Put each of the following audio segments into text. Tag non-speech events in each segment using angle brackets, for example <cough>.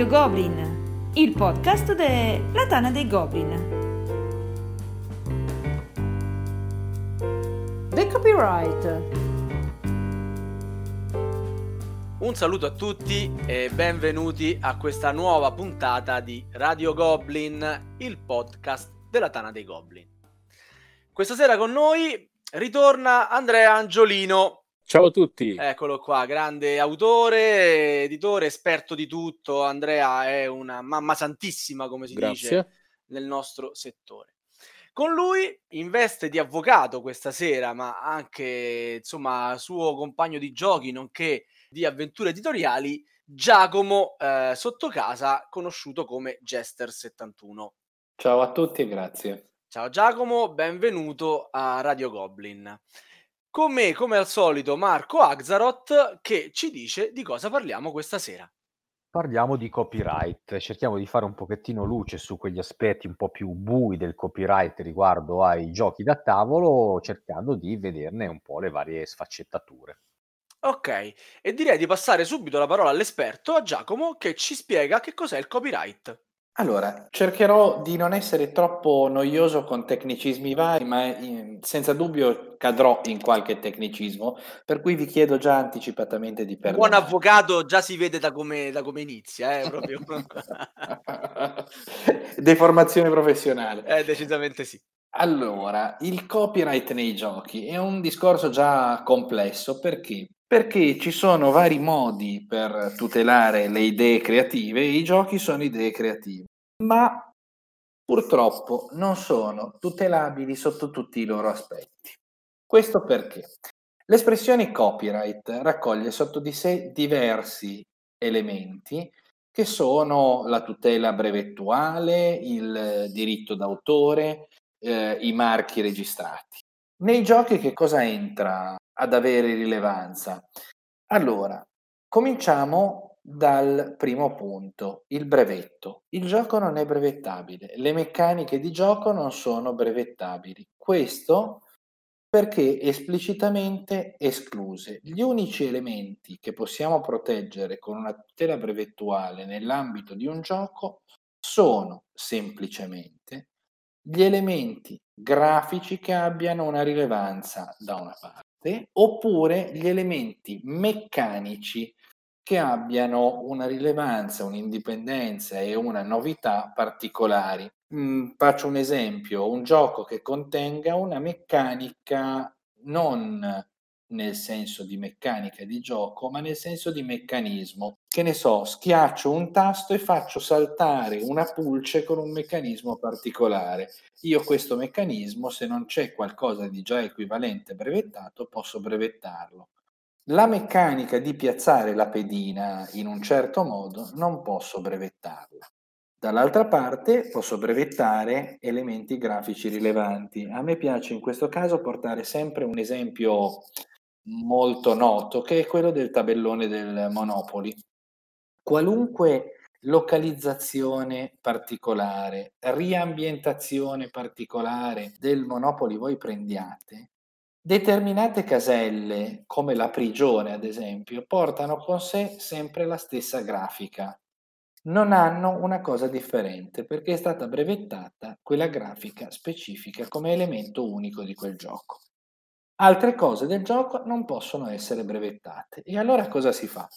Radio Goblin, il podcast della Tana dei Goblin. The Copyright. Un saluto a tutti e benvenuti a questa nuova puntata di Radio Goblin, il podcast della Tana dei Goblin. Questa sera con noi ritorna Andrea Angiolino, Ciao a tutti. Eccolo qua, grande autore, editore, esperto di tutto. Andrea è una mamma santissima, come si Grazie. dice nel nostro settore. Con lui, in veste di avvocato questa sera, ma anche insomma suo compagno di giochi, nonché di avventure editoriali, Giacomo eh, Sottocasa, conosciuto come Jester71. Ciao a tutti e grazie. Ciao Giacomo, benvenuto a Radio Goblin. Con me, come al solito, Marco Axaroth che ci dice di cosa parliamo questa sera. Parliamo di copyright, cerchiamo di fare un pochettino luce su quegli aspetti un po' più bui del copyright riguardo ai giochi da tavolo, cercando di vederne un po' le varie sfaccettature. Ok, e direi di passare subito la parola all'esperto, a Giacomo, che ci spiega che cos'è il copyright. Allora, cercherò di non essere troppo noioso con tecnicismi vari, ma in- senza dubbio cadrò in qualche tecnicismo, per cui vi chiedo già anticipatamente di Un buon perdonare. avvocato già si vede da come, da come inizia, eh, proprio. <laughs> Deformazione professionale. eh, decisamente sì. Allora, il copyright nei giochi è un discorso già complesso perché? Perché ci sono vari modi per tutelare le idee creative e i giochi sono idee creative, ma purtroppo non sono tutelabili sotto tutti i loro aspetti. Questo perché? L'espressione copyright raccoglie sotto di sé diversi elementi che sono la tutela brevettuale, il diritto d'autore, eh, i marchi registrati. Nei giochi che cosa entra ad avere rilevanza? Allora, cominciamo dal primo punto, il brevetto. Il gioco non è brevettabile, le meccaniche di gioco non sono brevettabili. Questo perché esplicitamente escluse. Gli unici elementi che possiamo proteggere con una tutela brevettuale nell'ambito di un gioco sono semplicemente gli elementi grafici che abbiano una rilevanza da una parte oppure gli elementi meccanici che abbiano una rilevanza, un'indipendenza e una novità particolari. Mm, faccio un esempio, un gioco che contenga una meccanica non nel senso di meccanica di gioco, ma nel senso di meccanismo. Che ne so, schiaccio un tasto e faccio saltare una pulce con un meccanismo particolare. Io questo meccanismo, se non c'è qualcosa di già equivalente brevettato, posso brevettarlo. La meccanica di piazzare la pedina in un certo modo non posso brevettarla. Dall'altra parte posso brevettare elementi grafici rilevanti. A me piace in questo caso portare sempre un esempio molto noto che è quello del tabellone del Monopoli. Qualunque localizzazione particolare, riambientazione particolare del Monopoli voi prendiate, determinate caselle, come la prigione ad esempio, portano con sé sempre la stessa grafica. Non hanno una cosa differente perché è stata brevettata quella grafica specifica come elemento unico di quel gioco. Altre cose del gioco non possono essere brevettate. E allora cosa si fa?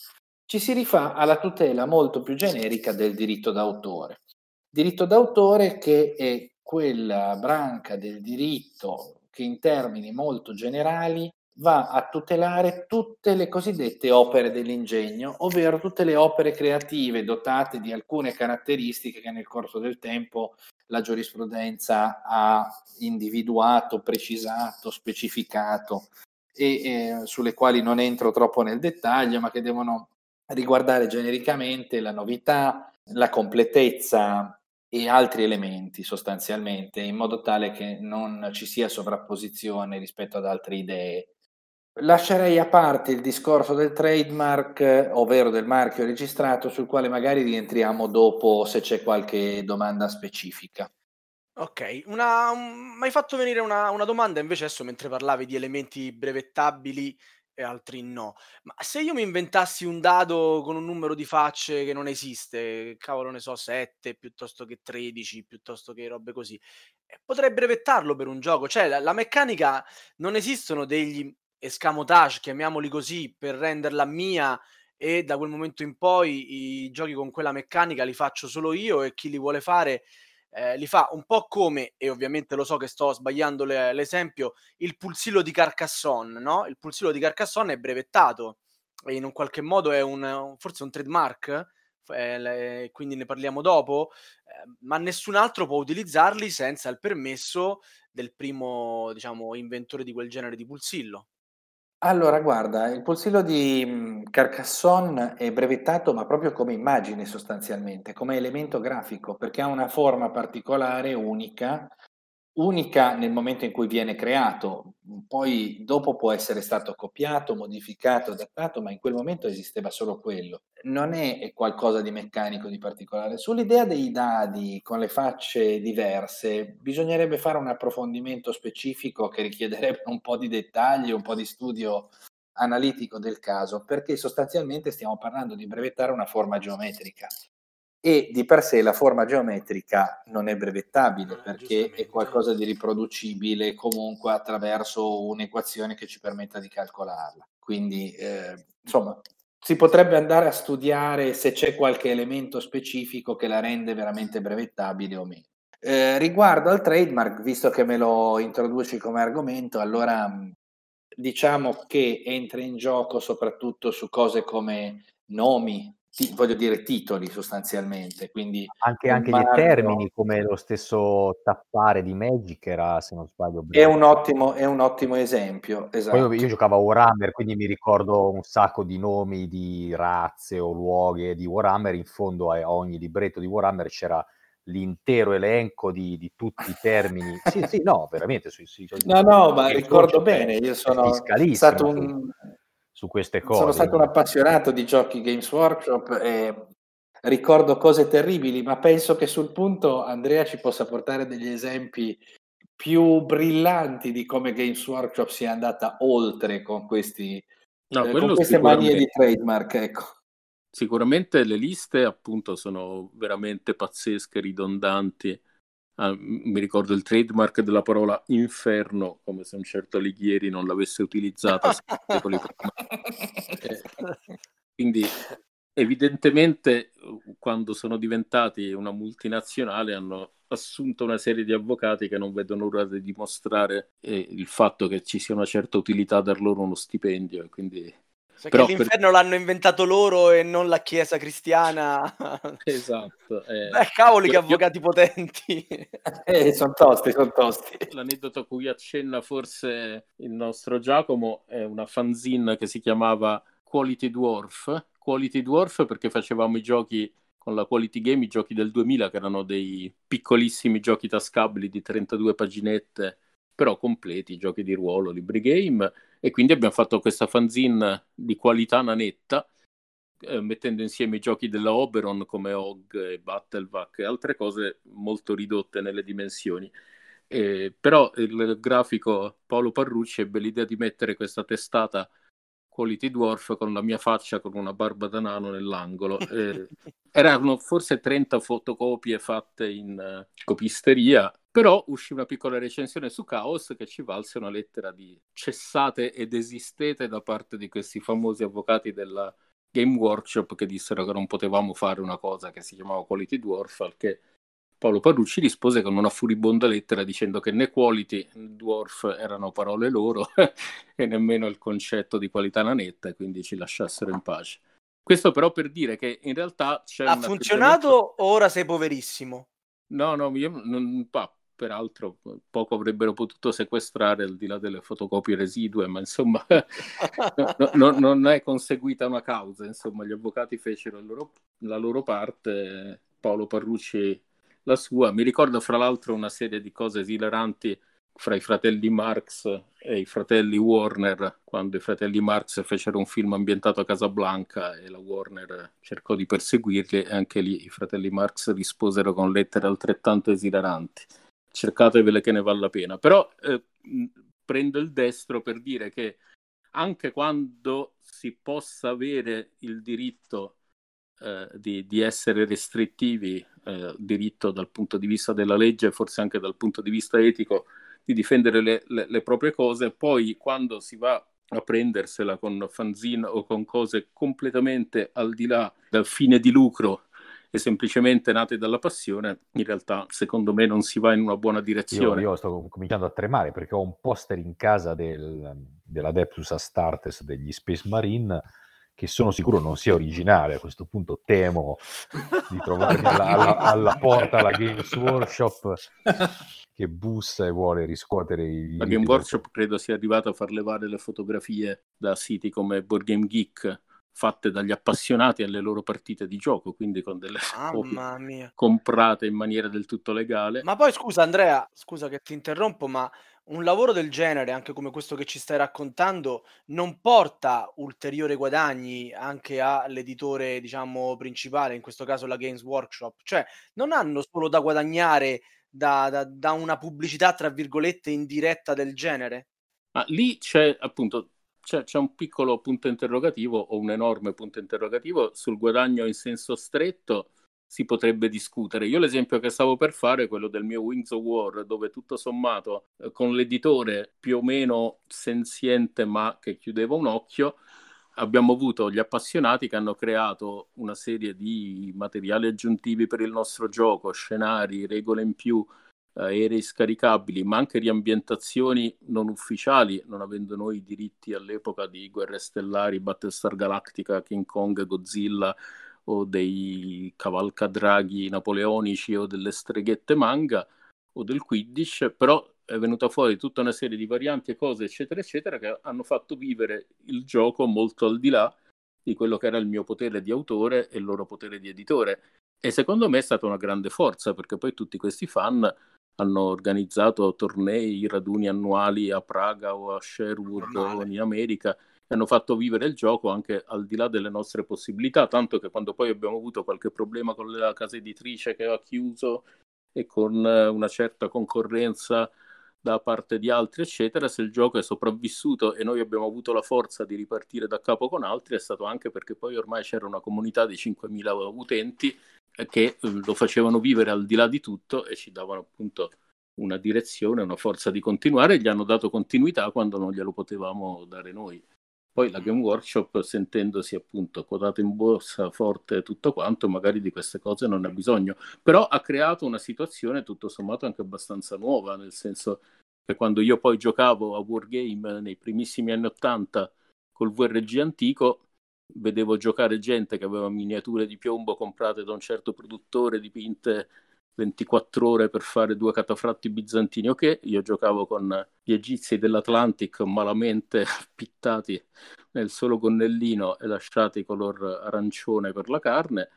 Ci si rifà alla tutela molto più generica del diritto d'autore. Diritto d'autore che è quella branca del diritto che in termini molto generali va a tutelare tutte le cosiddette opere dell'ingegno, ovvero tutte le opere creative dotate di alcune caratteristiche che nel corso del tempo la giurisprudenza ha individuato, precisato, specificato e eh, sulle quali non entro troppo nel dettaglio, ma che devono riguardare genericamente la novità, la completezza e altri elementi sostanzialmente, in modo tale che non ci sia sovrapposizione rispetto ad altre idee. Lascerei a parte il discorso del trademark, ovvero del marchio registrato, sul quale magari rientriamo dopo se c'è qualche domanda specifica. Ok, una, un- mi hai fatto venire una, una domanda invece adesso mentre parlavi di elementi brevettabili e altri no. Ma se io mi inventassi un dado con un numero di facce che non esiste, cavolo ne so, 7 piuttosto che 13, piuttosto che robe così, eh, potrei brevettarlo per un gioco. Cioè, la, la meccanica non esistono degli escamotage, chiamiamoli così, per renderla mia e da quel momento in poi i giochi con quella meccanica li faccio solo io e chi li vuole fare eh, li fa un po' come, e ovviamente lo so che sto sbagliando le, l'esempio, il pulsillo di Carcassonne, no? Il pulsillo di Carcassonne è brevettato e in un qualche modo è un, forse un trademark, eh, quindi ne parliamo dopo, eh, ma nessun altro può utilizzarli senza il permesso del primo, diciamo, inventore di quel genere di pulsillo. Allora, guarda, il polsillo di mh, Carcassonne è brevettato, ma proprio come immagine sostanzialmente, come elemento grafico, perché ha una forma particolare, unica, unica nel momento in cui viene creato, poi dopo può essere stato copiato, modificato, adattato, ma in quel momento esisteva solo quello. Non è qualcosa di meccanico di particolare. Sull'idea dei dadi con le facce diverse, bisognerebbe fare un approfondimento specifico che richiederebbe un po' di dettagli, un po' di studio analitico del caso, perché sostanzialmente stiamo parlando di brevettare una forma geometrica e di per sé la forma geometrica non è brevettabile perché è qualcosa di riproducibile comunque attraverso un'equazione che ci permetta di calcolarla. Quindi, eh, insomma, si potrebbe andare a studiare se c'è qualche elemento specifico che la rende veramente brevettabile o meno. Eh, riguardo al trademark, visto che me lo introduci come argomento, allora diciamo che entra in gioco soprattutto su cose come nomi, ti, voglio dire titoli sostanzialmente. Quindi anche, anche marchio... dei termini come lo stesso tappare di Magic era, se non sbaglio, è un, ottimo, è un ottimo esempio. Esatto. Poi io giocavo a Warhammer, quindi mi ricordo un sacco di nomi di razze o luoghi di Warhammer. In fondo a ogni libretto di Warhammer c'era l'intero elenco di, di, tutti i termini. sì, sì, no, veramente. Sui, sui, no, no, ma ricordo bene, io sono stato un, su queste cose. Sono stato un appassionato di giochi Games Workshop e ricordo cose terribili, ma penso che sul punto Andrea ci possa portare degli esempi più brillanti di come Games Workshop sia andata oltre con, questi, no, eh, con queste manie di trademark. Ecco. Sicuramente le liste appunto sono veramente pazzesche, ridondanti Ah, mi ricordo il trademark della parola inferno, come se un certo Alighieri non l'avesse utilizzata secoli prima. <laughs> Eh, quindi evidentemente quando sono diventati una multinazionale hanno assunto una serie di avvocati che non vedono l'ora di dimostrare eh, il fatto che ci sia una certa utilità dar loro uno stipendio e quindi cioè Però l'inferno per... l'hanno inventato loro e non la chiesa cristiana. <laughs> Esatto. Eh. Beh, cavoli che avvocati io... potenti. eh, sono tosti, sono tosti. L'aneddoto a cui accenna forse il nostro Giacomo è una fanzine che si chiamava Quality Dwarf. Quality Dwarf perché facevamo i giochi con la Quality Game, i giochi del 2000 che erano dei piccolissimi giochi tascabili di 32 paginette, però completi, giochi di ruolo, libri game e quindi abbiamo fatto questa fanzine di qualità nanetta eh, mettendo insieme i giochi della Oberon come Og e Battlevac e altre cose molto ridotte nelle dimensioni. Eh, però il grafico Paolo Parrucci ebbe l'idea di mettere questa testata Quality Dwarf con la mia faccia con una barba da nano nell'angolo. Eh, <laughs> erano forse 30 fotocopie fatte in uh, copisteria però uscì una piccola recensione su Chaos che ci valse una lettera di cessate e desistete da parte di questi famosi avvocati della Game Workshop che dissero che non potevamo fare una cosa che si chiamava Quality Dwarf, al che Paolo Parrucci rispose con una furibonda lettera dicendo che né Quality né Dwarf erano parole loro <laughs> e nemmeno il concetto di qualità nanetta e quindi ci lasciassero in pace. Questo però per dire che in realtà. Ha funzionato o ora sei poverissimo? No, no, io non, pa, peraltro poco avrebbero potuto sequestrare al di là delle fotocopie residue, ma insomma <laughs> no, no, non è conseguita una causa, insomma gli avvocati fecero loro, la loro parte, Paolo Parrucci la sua. Mi ricordo fra l'altro una serie di cose esileranti fra i fratelli Marx e i fratelli Warner, quando i fratelli Marx fecero un film ambientato a Casablanca e la Warner cercò di perseguirli, e anche lì i fratelli Marx risposero con lettere altrettanto esileranti cercatevele che ne vale la pena. Però eh, prendo il destro per dire che anche quando si possa avere il diritto eh, di, di, essere restrittivi, eh, diritto dal punto di vista della legge, forse anche dal punto di vista etico, di difendere le, le, le proprie cose, poi quando si va a prendersela con fanzine o con cose completamente al di là dal fine di lucro e semplicemente nate dalla passione, in realtà secondo me non si va in una buona direzione. Io, io sto cominciando a tremare perché ho un poster in casa del, dell'Adeptus Astartes degli Space Marine che sono sicuro non sia originale. A questo punto temo di trovarmi alla, alla, alla porta la Games Workshop che bussa e vuole riscuotere i... La Game Workshop credo sia arrivata a far levare le fotografie da siti come Board Game Geek fatte dagli appassionati alle loro partite di gioco, quindi con delle <laughs> mia. comprate in maniera del tutto legale. Ma poi scusa Andrea, scusa che ti interrompo, ma un lavoro del genere, anche come questo che ci stai raccontando, non porta ulteriori guadagni anche all'editore, diciamo, principale, in questo caso la Games Workshop? Cioè, non hanno solo da guadagnare da, da, da una pubblicità, tra virgolette, indiretta del genere? Ma lì c'è appunto c'è, c'è, un piccolo punto interrogativo o un enorme punto interrogativo sul guadagno in senso stretto si potrebbe discutere. Io l'esempio che stavo per fare è quello del mio Wings of War, dove tutto sommato eh, con l'editore più o meno senziente ma che chiudeva un occhio, abbiamo avuto gli appassionati che hanno creato una serie di materiali aggiuntivi per il nostro gioco, scenari, regole in più, aerei scaricabili, ma anche riambientazioni non ufficiali, non avendo noi i diritti all'epoca di Guerre Stellari, Battlestar Galactica, King Kong, Godzilla o dei cavalcadraghi napoleonici o delle streghette manga o del Quidditch, però è venuta fuori tutta una serie di varianti e cose, eccetera, eccetera, che hanno fatto vivere il gioco molto al di là di quello che era il mio potere di autore e il loro potere di editore. E secondo me è stata una grande forza, perché poi tutti questi fan hanno organizzato tornei, raduni annuali a Praga o a Sherwood o in America e hanno fatto vivere il gioco anche al di là delle nostre possibilità, tanto che quando poi abbiamo avuto qualche problema con la casa editrice che ha chiuso e con eh, una certa concorrenza da parte di altri, eccetera, se il gioco è sopravvissuto e noi abbiamo avuto la forza di ripartire da capo con altri, è stato anche perché poi ormai c'era una comunità di 5.000 utenti che eh, lo facevano vivere al di là di tutto e ci davano appunto una direzione, una forza di continuare e gli hanno dato continuità quando non glielo potevamo dare noi. Poi la Game Workshop, sentendosi appunto quotata in borsa, forte tutto quanto, magari di queste cose non ha bisogno, però ha creato una situazione tutto sommato anche abbastanza nuova, nel senso che quando io poi giocavo a Wargame nei primissimi anni 80 col VRG antico, vedevo giocare gente che aveva miniature di piombo comprate da un certo produttore, dipinte 24 ore per fare due catafratti bizantini. Ok, io giocavo con gli egizi dell'Atlantic malamente <laughs> pittati nel solo gonnellino e lasciati color arancione per la carne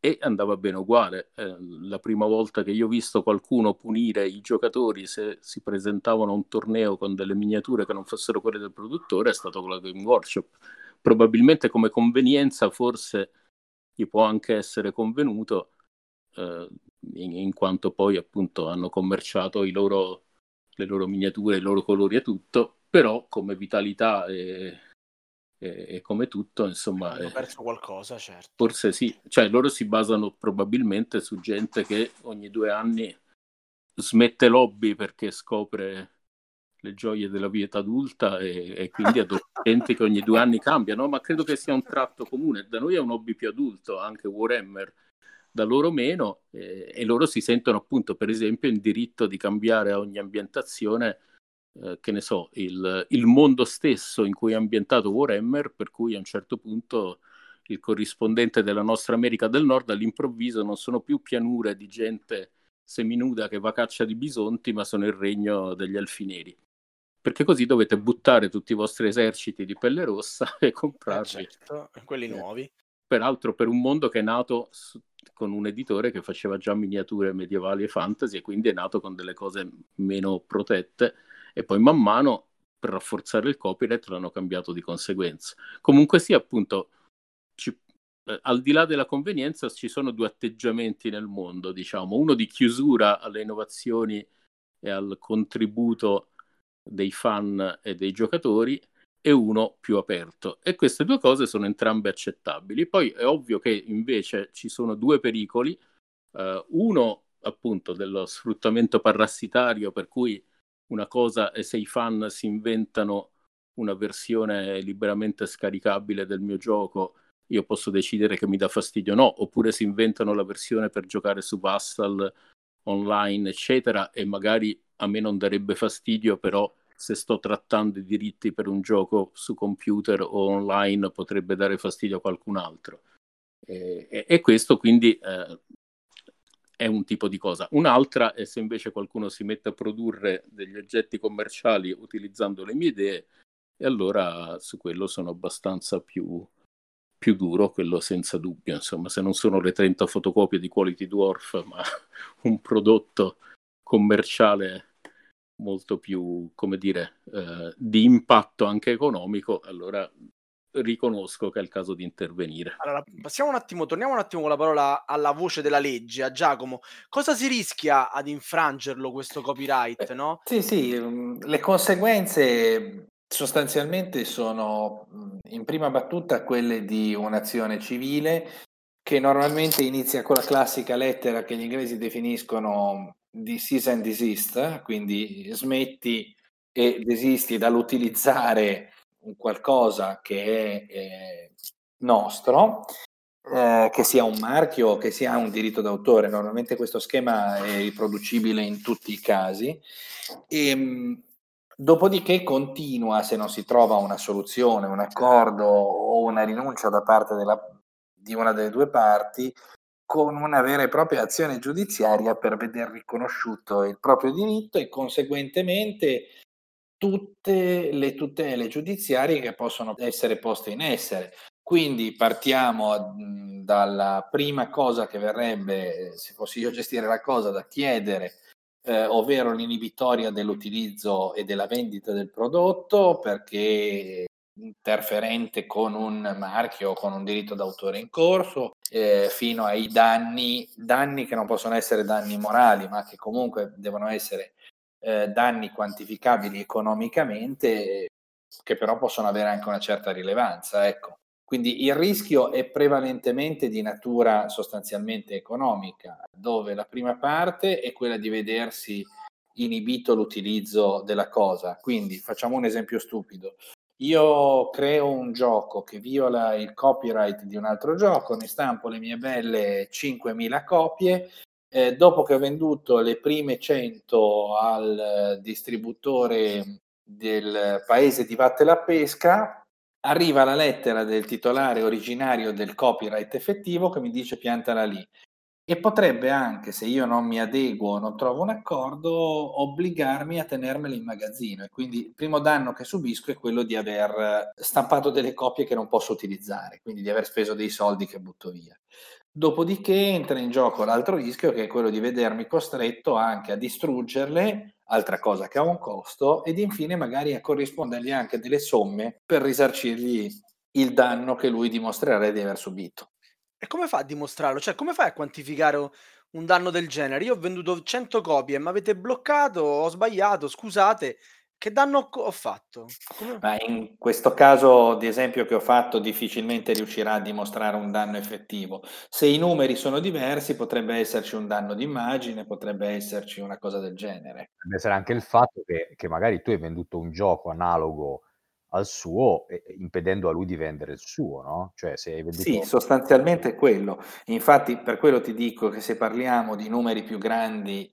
e andava bene uguale. Eh, la prima volta che io ho visto qualcuno punire i giocatori se si presentavano a un torneo con delle miniature che non fossero quelle del produttore è stato con la Game Workshop probabilmente come convenienza forse gli può anche essere convenuto eh, in, in, quanto poi appunto hanno commerciato loro, le loro miniature, i loro colori e tutto, però come vitalità e, e, e come tutto insomma... Hanno perso qualcosa, certo. Forse sì, cioè loro si basano probabilmente su gente che ogni due anni smette l'hobby perché scopre le gioie della vita adulta e, e quindi adolescenti che ogni due anni cambiano, ma credo che sia un tratto comune. Da noi è un hobby più adulto, anche Warhammer, da loro meno, eh, e loro si sentono appunto, per esempio, in diritto di cambiare a ogni ambientazione, eh, che ne so, il, il, mondo stesso in cui è ambientato Warhammer, per cui a un certo punto il corrispondente della nostra America del Nord all'improvviso non sono più pianure di gente seminuda che va a caccia di bisonti, ma sono il regno degli elfi neri perché così dovete buttare tutti i vostri eserciti di pelle rossa <laughs> e comprarli. Eh certo, quelli eh, nuovi. Peraltro per un mondo che è nato su, con un editore che faceva già miniature medievali e fantasy e quindi è nato con delle cose meno protette e poi man mano per rafforzare il copyright l'hanno cambiato di conseguenza. Comunque sì, appunto, ci, eh, al di là della convenienza ci sono due atteggiamenti nel mondo, diciamo, uno di chiusura alle innovazioni e al contributo dei fan e dei giocatori e uno più aperto. E queste due cose sono entrambe accettabili. Poi è ovvio che invece ci sono due pericoli. Uh, uno appunto dello sfruttamento parassitario, per cui una cosa è se i fan si inventano una versione liberamente scaricabile del mio gioco, io posso decidere che mi dà fastidio o no, oppure si inventano la versione per giocare su Vassal online, eccetera, e magari a me non darebbe fastidio, però se sto trattando i diritti per un gioco su computer o online potrebbe dare fastidio a qualcun altro. E, e, questo quindi eh, è un tipo di cosa. Un'altra è se invece qualcuno si mette a produrre degli oggetti commerciali utilizzando le mie idee, e allora su quello sono abbastanza più, più duro, quello senza dubbio. Insomma, se non sono le 30 fotocopie di Quality Dwarf, ma <laughs> un prodotto commerciale molto più, come dire, eh, di impatto anche economico, allora riconosco che è il caso di intervenire. Allora, passiamo un attimo, torniamo un attimo con la parola alla voce della legge, a Giacomo. Cosa si rischia ad infrangerlo questo copyright, no? Sì, sì, mm, le conseguenze sostanzialmente sono mm, in prima battuta quelle di un'azione civile che normalmente inizia con la classica lettera che gli inglesi definiscono di cease and desist, quindi smetti e desisti dall'utilizzare qualcosa che è eh, nostro, eh, che sia un marchio, che sia un diritto d'autore. Normalmente questo schema è riproducibile in tutti i casi. E, ehm, dopodiché continua, se non si trova una soluzione, un accordo o una rinuncia da parte della, di una delle due parti, con una vera e propria azione giudiziaria per veder riconosciuto il proprio diritto e conseguentemente tutte le tutele giudiziarie che possono essere poste in essere. Quindi partiamo dalla prima cosa che verrebbe, se fossi io a gestire la cosa, da chiedere, eh, ovvero l'inibitoria dell'utilizzo e della vendita del prodotto perché interferente con un marchio o con un diritto d'autore in corso, eh, fino ai danni, danni che non possono essere danni morali, ma che comunque devono essere eh, danni quantificabili economicamente che però possono avere anche una certa rilevanza. Ecco. Quindi il rischio è prevalentemente di natura sostanzialmente economica, dove la prima parte è quella di vedersi inibito l'utilizzo della cosa. Quindi facciamo un esempio stupido. Io creo un gioco che viola il copyright di un altro gioco, ne stampo le mie belle 5.000 copie eh, dopo che ho venduto le prime 100 al distributore del paese di Vatte la Pesca, arriva la lettera del titolare originario del copyright effettivo che mi dice piantala lì. E potrebbe anche, se io non mi adeguo non trovo un accordo, obbligarmi a tenermela in magazzino. E quindi il primo danno che subisco è quello di aver stampato delle copie che non posso utilizzare, quindi di aver speso dei soldi che butto via. Dopodiché entra in gioco l'altro rischio che è quello di vedermi costretto anche a distruggerle, altra cosa che ha un costo, ed infine magari a corrispondergli anche delle somme per risarcirgli il danno che lui dimostrerà di aver subito. E come fa a dimostrarlo? Cioè, come fai a quantificare un danno del genere? Io ho venduto 100 copie, mi avete bloccato, ho sbagliato, scusate, che danno ho fatto? Come... Ma in questo caso di esempio che ho fatto difficilmente riuscirà a dimostrare un danno effettivo. Se i numeri sono diversi potrebbe esserci un danno d'immagine, potrebbe esserci una cosa del genere. Potrebbe essere anche il fatto che, che magari tu hai venduto un gioco analogo al suo, eh, impedendo a lui di vendere il suo, no? Cioè, se hai venduto... Sì, sostanzialmente è quello. Infatti, per quello ti dico che se parliamo di numeri più grandi,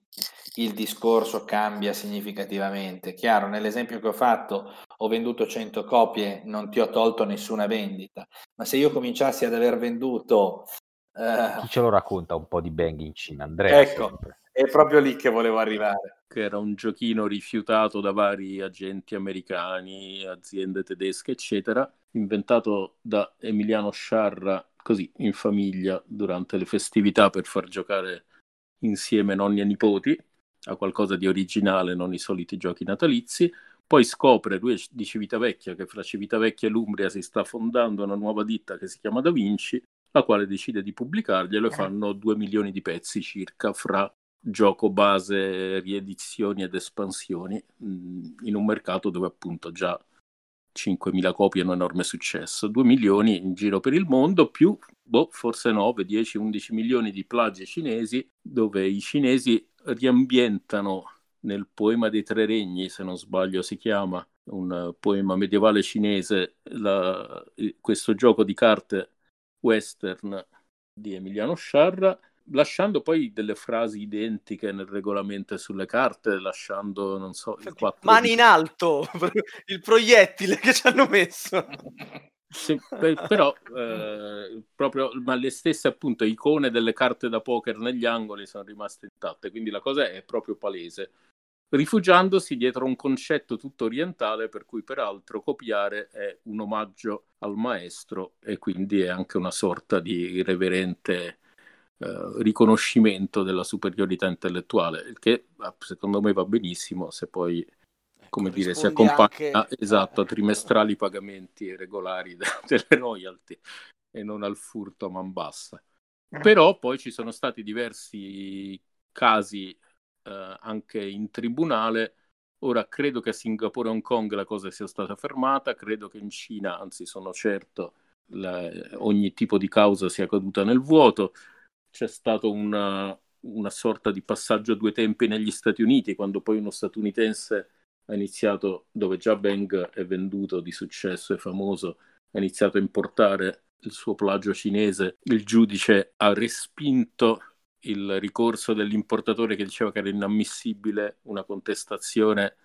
il discorso cambia significativamente. Chiaro, nell'esempio che ho fatto, ho venduto 100 copie, non ti ho tolto nessuna vendita, ma se io cominciassi ad aver venduto... Uh... Chi ce lo racconta un po' di bang in Cina? Andrea? Ecco, sempre. È proprio lì che volevo arrivare che era un giochino rifiutato da vari agenti americani, aziende tedesche, eccetera, inventato da Emiliano Sciarra così in famiglia durante le festività per far giocare insieme nonni e nipoti a qualcosa di originale, non i soliti giochi natalizi. Poi scopre, lui di Civitavecchia, che fra Civitavecchia e l'Umbria si sta fondando una nuova ditta che si chiama Da Vinci, la quale decide di pubblicarglielo e fanno due milioni di pezzi circa fra gioco base, riedizioni ed espansioni mh, in un mercato dove appunto già 5.000 copie è un enorme successo, 2 milioni in giro per il mondo, più boh, forse 9, 10, 11 milioni di plagi cinesi, dove i cinesi riambientano nel poema dei tre regni, se non sbaglio si chiama, un poema medievale cinese, la, questo gioco di carte western di Emiliano Sciarra, lasciando poi delle frasi identiche nel regolamento e sulle carte, lasciando, non so, il 4 Mani di... in alto, <laughs> il proiettile che ci hanno messo. Sì, per, però <laughs> eh, proprio ma le stesse appunto icone delle carte da poker negli angoli sono rimaste intatte, quindi la cosa è proprio palese rifugiandosi dietro un concetto tutto orientale per cui peraltro copiare è un omaggio al maestro e quindi è anche una sorta di irreverente eh, riconoscimento della superiorità intellettuale, il che ah, secondo me va benissimo se poi come dire, si accompagna anche... esatto, a trimestrali pagamenti regolari <laughs> delle royalty e non al furto a man bassa. Però poi ci sono stati diversi casi eh, anche in tribunale. Ora credo che a Singapore e Hong Kong la cosa sia stata fermata, credo che in Cina, anzi sono certo, la, ogni tipo di causa sia caduta nel vuoto. C'è stato una, una sorta di passaggio a due tempi negli Stati Uniti, quando poi uno statunitense ha iniziato, dove già Bang è venduto di successo e famoso, ha iniziato a importare il suo plagio cinese, il giudice ha respinto il ricorso dell'importatore che diceva che era inammissibile una contestazione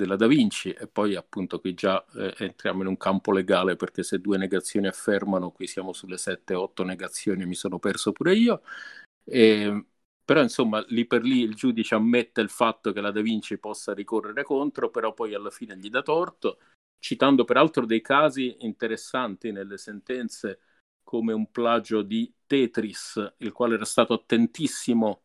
della Da Vinci e poi appunto qui già eh, entriamo in un campo legale perché se due negazioni affermano qui siamo sulle 7-8 negazioni mi sono perso pure io. E, però insomma lì per lì il giudice ammette il fatto che la Da Vinci possa ricorrere contro però poi alla fine gli dà torto citando peraltro dei casi interessanti nelle sentenze come un plagio di Tetris, il quale era stato attentissimo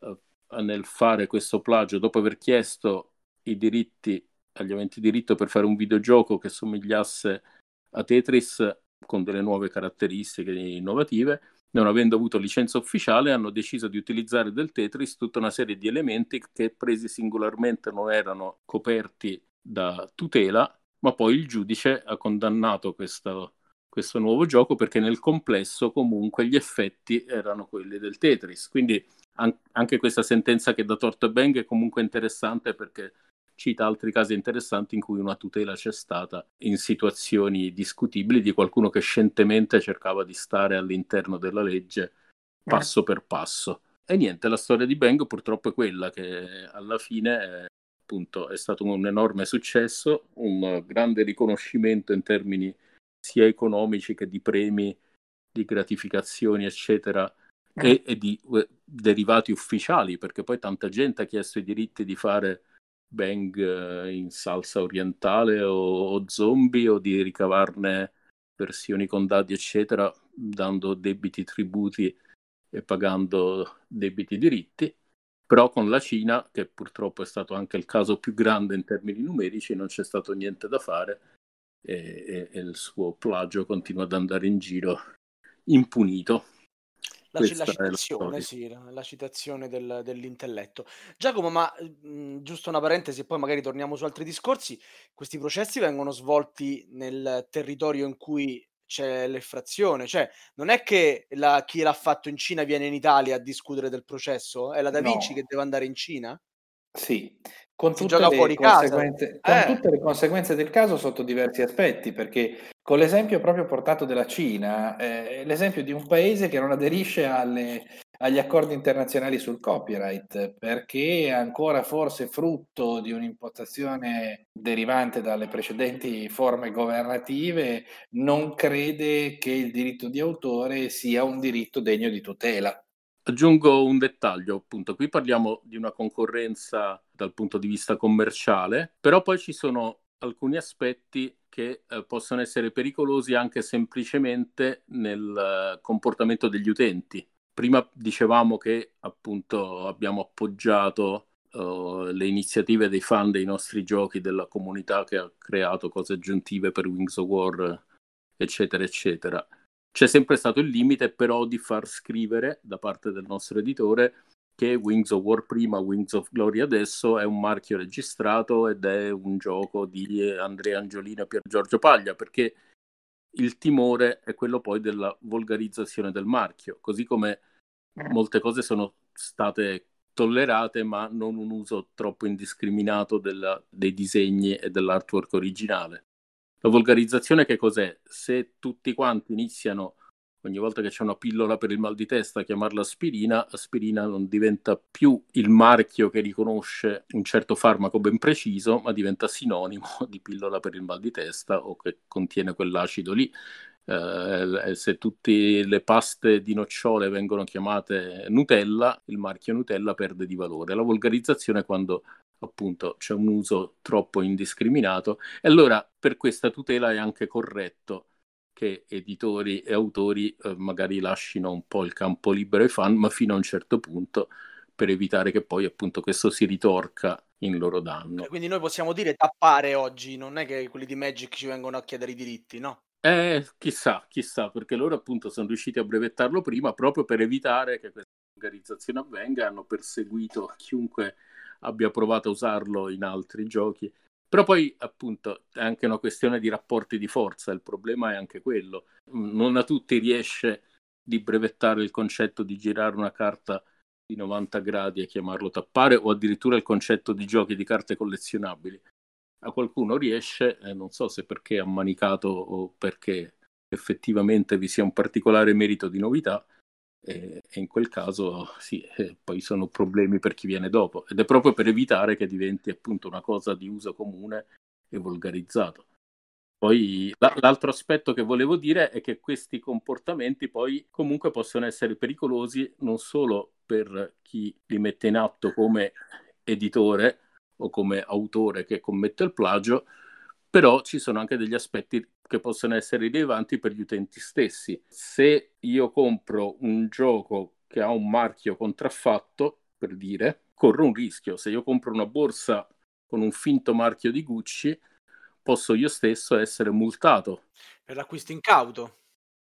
eh, nel fare questo plagio dopo aver chiesto i diritti agli aventi diritto per fare un videogioco che somigliasse a Tetris con delle nuove caratteristiche innovative. Non avendo avuto licenza ufficiale, hanno deciso di utilizzare del Tetris tutta una serie di elementi che presi singolarmente non erano coperti da tutela, ma poi il giudice ha condannato questo questo nuovo gioco perché nel complesso comunque gli effetti erano quelli del Tetris. Quindi an- anche questa sentenza che da torto Bang è comunque interessante perché cita altri casi interessanti in cui una tutela c'è stata in situazioni discutibili di qualcuno che scientemente cercava di stare all'interno della legge passo per passo. E niente, la storia di Bang purtroppo è quella che alla fine è, appunto è stato un enorme successo, un grande riconoscimento in termini sia economici che di premi, di gratificazioni, eccetera, e, eh. e di uh, derivati ufficiali, perché poi tanta gente ha chiesto i diritti di fare bang uh, in salsa orientale o, o, zombie o di ricavarne versioni con dadi, eccetera, dando debiti tributi e pagando debiti diritti. Però con la Cina, che purtroppo è stato anche il caso più grande in termini numerici, non c'è stato niente da fare e, e, e il suo plagio continua ad andare in giro impunito. La, la, citazione, la, sì, la, citazione del, dell'intelletto. Giacomo, ma mh, giusto una parentesi e poi magari torniamo su altri discorsi. Questi processi vengono svolti nel territorio in cui c'è l'effrazione, cioè non è che la, chi l'ha fatto in Cina viene in Italia a discutere del processo, è la Da Vinci no. che deve andare in Cina? Sì, con tutte, le conseguenze, con eh. tutte le conseguenze del caso sotto diversi aspetti, perché con l'esempio proprio portato della Cina, eh, l'esempio di un paese che non aderisce alle, agli accordi internazionali sul copyright, perché è ancora forse frutto di un'impostazione derivante dalle precedenti forme governative, non crede che il diritto di autore sia un diritto degno di tutela. Aggiungo un dettaglio, appunto, qui parliamo di una concorrenza dal punto di vista commerciale, però poi ci sono alcuni aspetti che eh, possono essere pericolosi anche semplicemente nel uh, comportamento degli utenti. Prima dicevamo che appunto abbiamo appoggiato uh, le iniziative dei fan dei nostri giochi, della comunità che ha creato cose aggiuntive per Wings of War, eccetera, eccetera c'è sempre stato il limite però di far scrivere da parte del nostro editore che Wings of War prima, Wings of Glory adesso è un marchio registrato ed è un gioco di Andrea Angiolino e Pier Giorgio Paglia, perché il timore è quello poi della volgarizzazione del marchio, così come molte cose sono state tollerate, ma non un uso troppo indiscriminato della, dei disegni e dell'artwork originale. La volgarizzazione che cos'è? Se tutti quanti iniziano ogni volta che c'è una pillola per il mal di testa a chiamarla aspirina, aspirina non diventa più il marchio che riconosce un certo farmaco ben preciso, ma diventa sinonimo <laughs> di pillola per il mal di testa o che contiene quell'acido lì. Eh, se tutte le paste di nocciole vengono chiamate Nutella, il marchio Nutella perde di valore. La volgarizzazione è quando appunto c'è un uso troppo indiscriminato e allora per questa tutela è anche corretto che editori e autori eh, magari lasciano un po' il campo libero ai fan, ma fino a un certo punto per evitare che poi appunto questo si ritorca in loro danno. Quindi noi possiamo dire tappare oggi, non è che quelli di Magic ci vengono a chiedere i diritti, no? Eh, chissà, chissà, perché loro appunto sono riusciti a brevettarlo prima proprio per evitare che questa organizzazione avvenga, hanno perseguito chiunque abbia provato a usarlo in altri giochi però poi appunto è anche una questione di rapporti di forza, il problema è anche quello. Non a tutti riesce di brevettare il concetto di girare una carta di 90 gradi e chiamarlo tappare o addirittura il concetto di giochi di carte collezionabili. A qualcuno riesce, eh, non so se perché ha manicato o perché effettivamente vi sia un particolare merito di novità, e, in quel caso sì, eh, poi sono problemi per chi viene dopo ed è proprio per evitare che diventi appunto una cosa di uso comune e volgarizzato. Poi l'altro aspetto che volevo dire è che questi comportamenti poi comunque possono essere pericolosi non solo per chi li mette in atto come editore o come autore che commette il plagio, però ci sono anche degli aspetti che possono essere rilevanti per gli utenti stessi. Se io compro un gioco che ha un marchio contraffatto, per dire, corro un rischio. Se io compro una borsa con un finto marchio di Gucci, posso io stesso essere multato. Per l'acquisto incauto.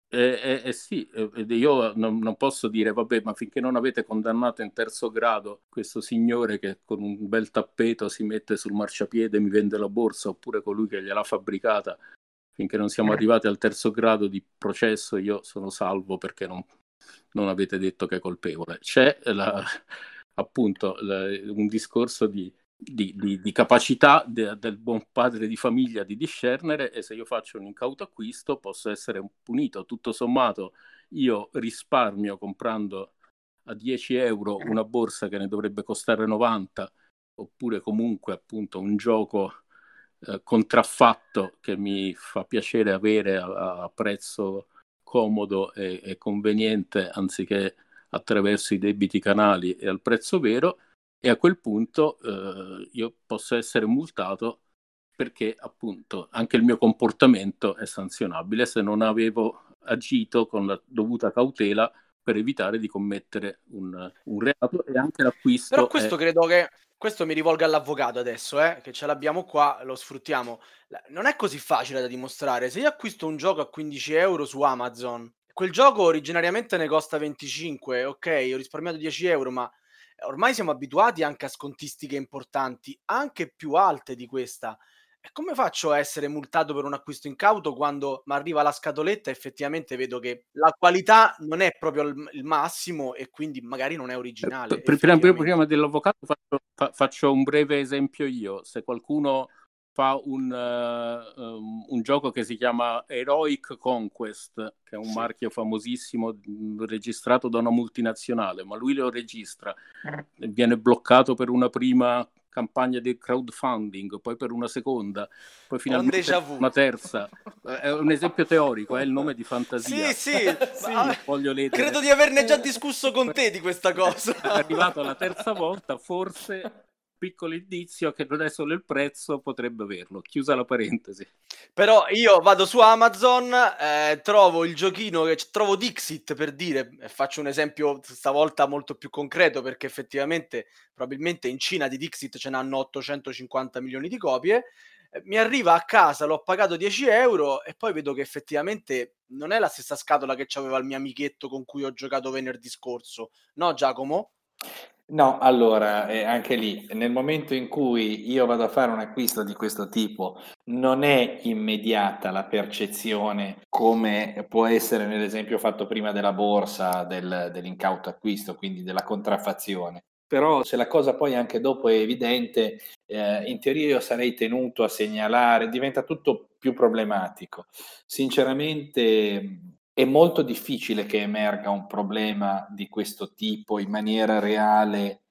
Eh, eh, eh sì, eh, io non, non, posso dire, vabbè, ma finché non avete condannato in terzo grado questo signore che con un bel tappeto si mette sul marciapiede e mi vende la borsa, oppure colui che gliel'ha fabbricata, finché non siamo arrivati al terzo grado di processo, io sono salvo perché non, non avete detto che è colpevole. C'è la, appunto la, un discorso di di, di, di capacità de, del buon padre di famiglia di discernere e se io faccio un incauto acquisto posso essere punito. Tutto sommato io risparmio comprando a 10 euro una borsa che ne dovrebbe costare 90 oppure comunque appunto un gioco eh, contraffatto che mi fa piacere avere a, a prezzo comodo e, e conveniente anziché attraverso i debiti canali e al prezzo vero e a quel punto eh, io posso essere multato perché appunto anche il mio comportamento è sanzionabile se non avevo agito con la dovuta cautela per evitare di commettere un, un reato e anche l'acquisto. Però questo è... credo che questo mi rivolga all'avvocato adesso, eh, che ce l'abbiamo qua, lo sfruttiamo. Non è così facile da dimostrare. Se io acquisto un gioco a 15 euro su Amazon, quel gioco originariamente ne costa 25, ok, ho risparmiato 10 euro, ma ormai siamo abituati anche a scontistiche importanti, anche più alte di questa. E come faccio a essere multato per un acquisto incauto quando mi arriva la scatoletta e effettivamente vedo che la qualità non è proprio il, massimo e quindi magari non è originale? Prima, prima dell'avvocato faccio, faccio un breve esempio io. Se qualcuno fa un, uh, um, un, gioco che si chiama Heroic Conquest, che è un sì. marchio famosissimo registrato da una multinazionale, ma lui lo registra, eh. viene bloccato per una prima campagna di crowdfunding, poi per una seconda, poi finalmente una terza. È un esempio teorico, è il nome di fantasia. Sì, sì, <laughs> sì. Voglio Credo di averne già discusso con te di questa cosa. <laughs> È arrivato la terza volta, forse piccolo indizio che non è solo il prezzo, potrebbe averlo. Chiusa la parentesi. Però io vado su Amazon, eh, trovo il giochino, che trovo Dixit per dire, faccio un esempio stavolta molto più concreto perché effettivamente probabilmente in Cina di Dixit ce n'hanno 850 milioni di copie. Eh, mi arriva a casa, l'ho pagato 10 euro e poi vedo che effettivamente non è la stessa scatola che aveva il mio amichetto con cui ho giocato venerdì scorso. No, Giacomo? No, allora, eh, anche lì, nel momento in cui io vado a fare un acquisto di questo tipo, non è immediata la percezione come può essere nell'esempio fatto prima della borsa, del, dell'incauto acquisto, quindi della contraffazione. Però se la cosa poi anche dopo è evidente, eh, in teoria io sarei tenuto a segnalare, diventa tutto più problematico. Sinceramente è molto difficile che emerga un problema di questo tipo in maniera reale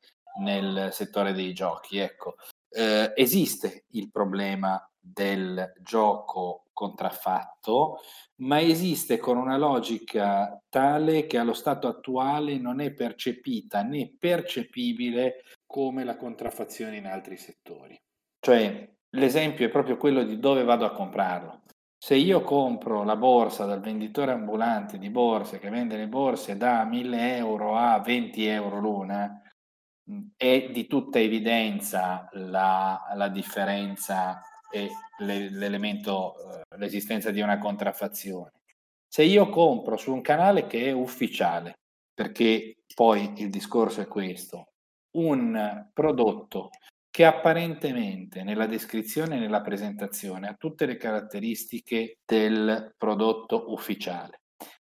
nel settore dei giochi. Ecco, eh, esiste il problema del gioco contraffatto, ma esiste con una logica tale che allo stato attuale non è percepita né percepibile come la contraffazione in altri settori. Cioè, l'esempio è proprio quello di dove vado a comprarlo. Se io compro la borsa dal venditore ambulante di borse che vende le borse da 1000 euro a 20 euro l'una, è di tutta evidenza la, la differenza e l'elemento, eh, l'esistenza di una contraffazione. Se io compro su un canale che è ufficiale, perché poi il discorso è questo, un prodotto che apparentemente nella descrizione e nella presentazione ha tutte le caratteristiche del prodotto ufficiale,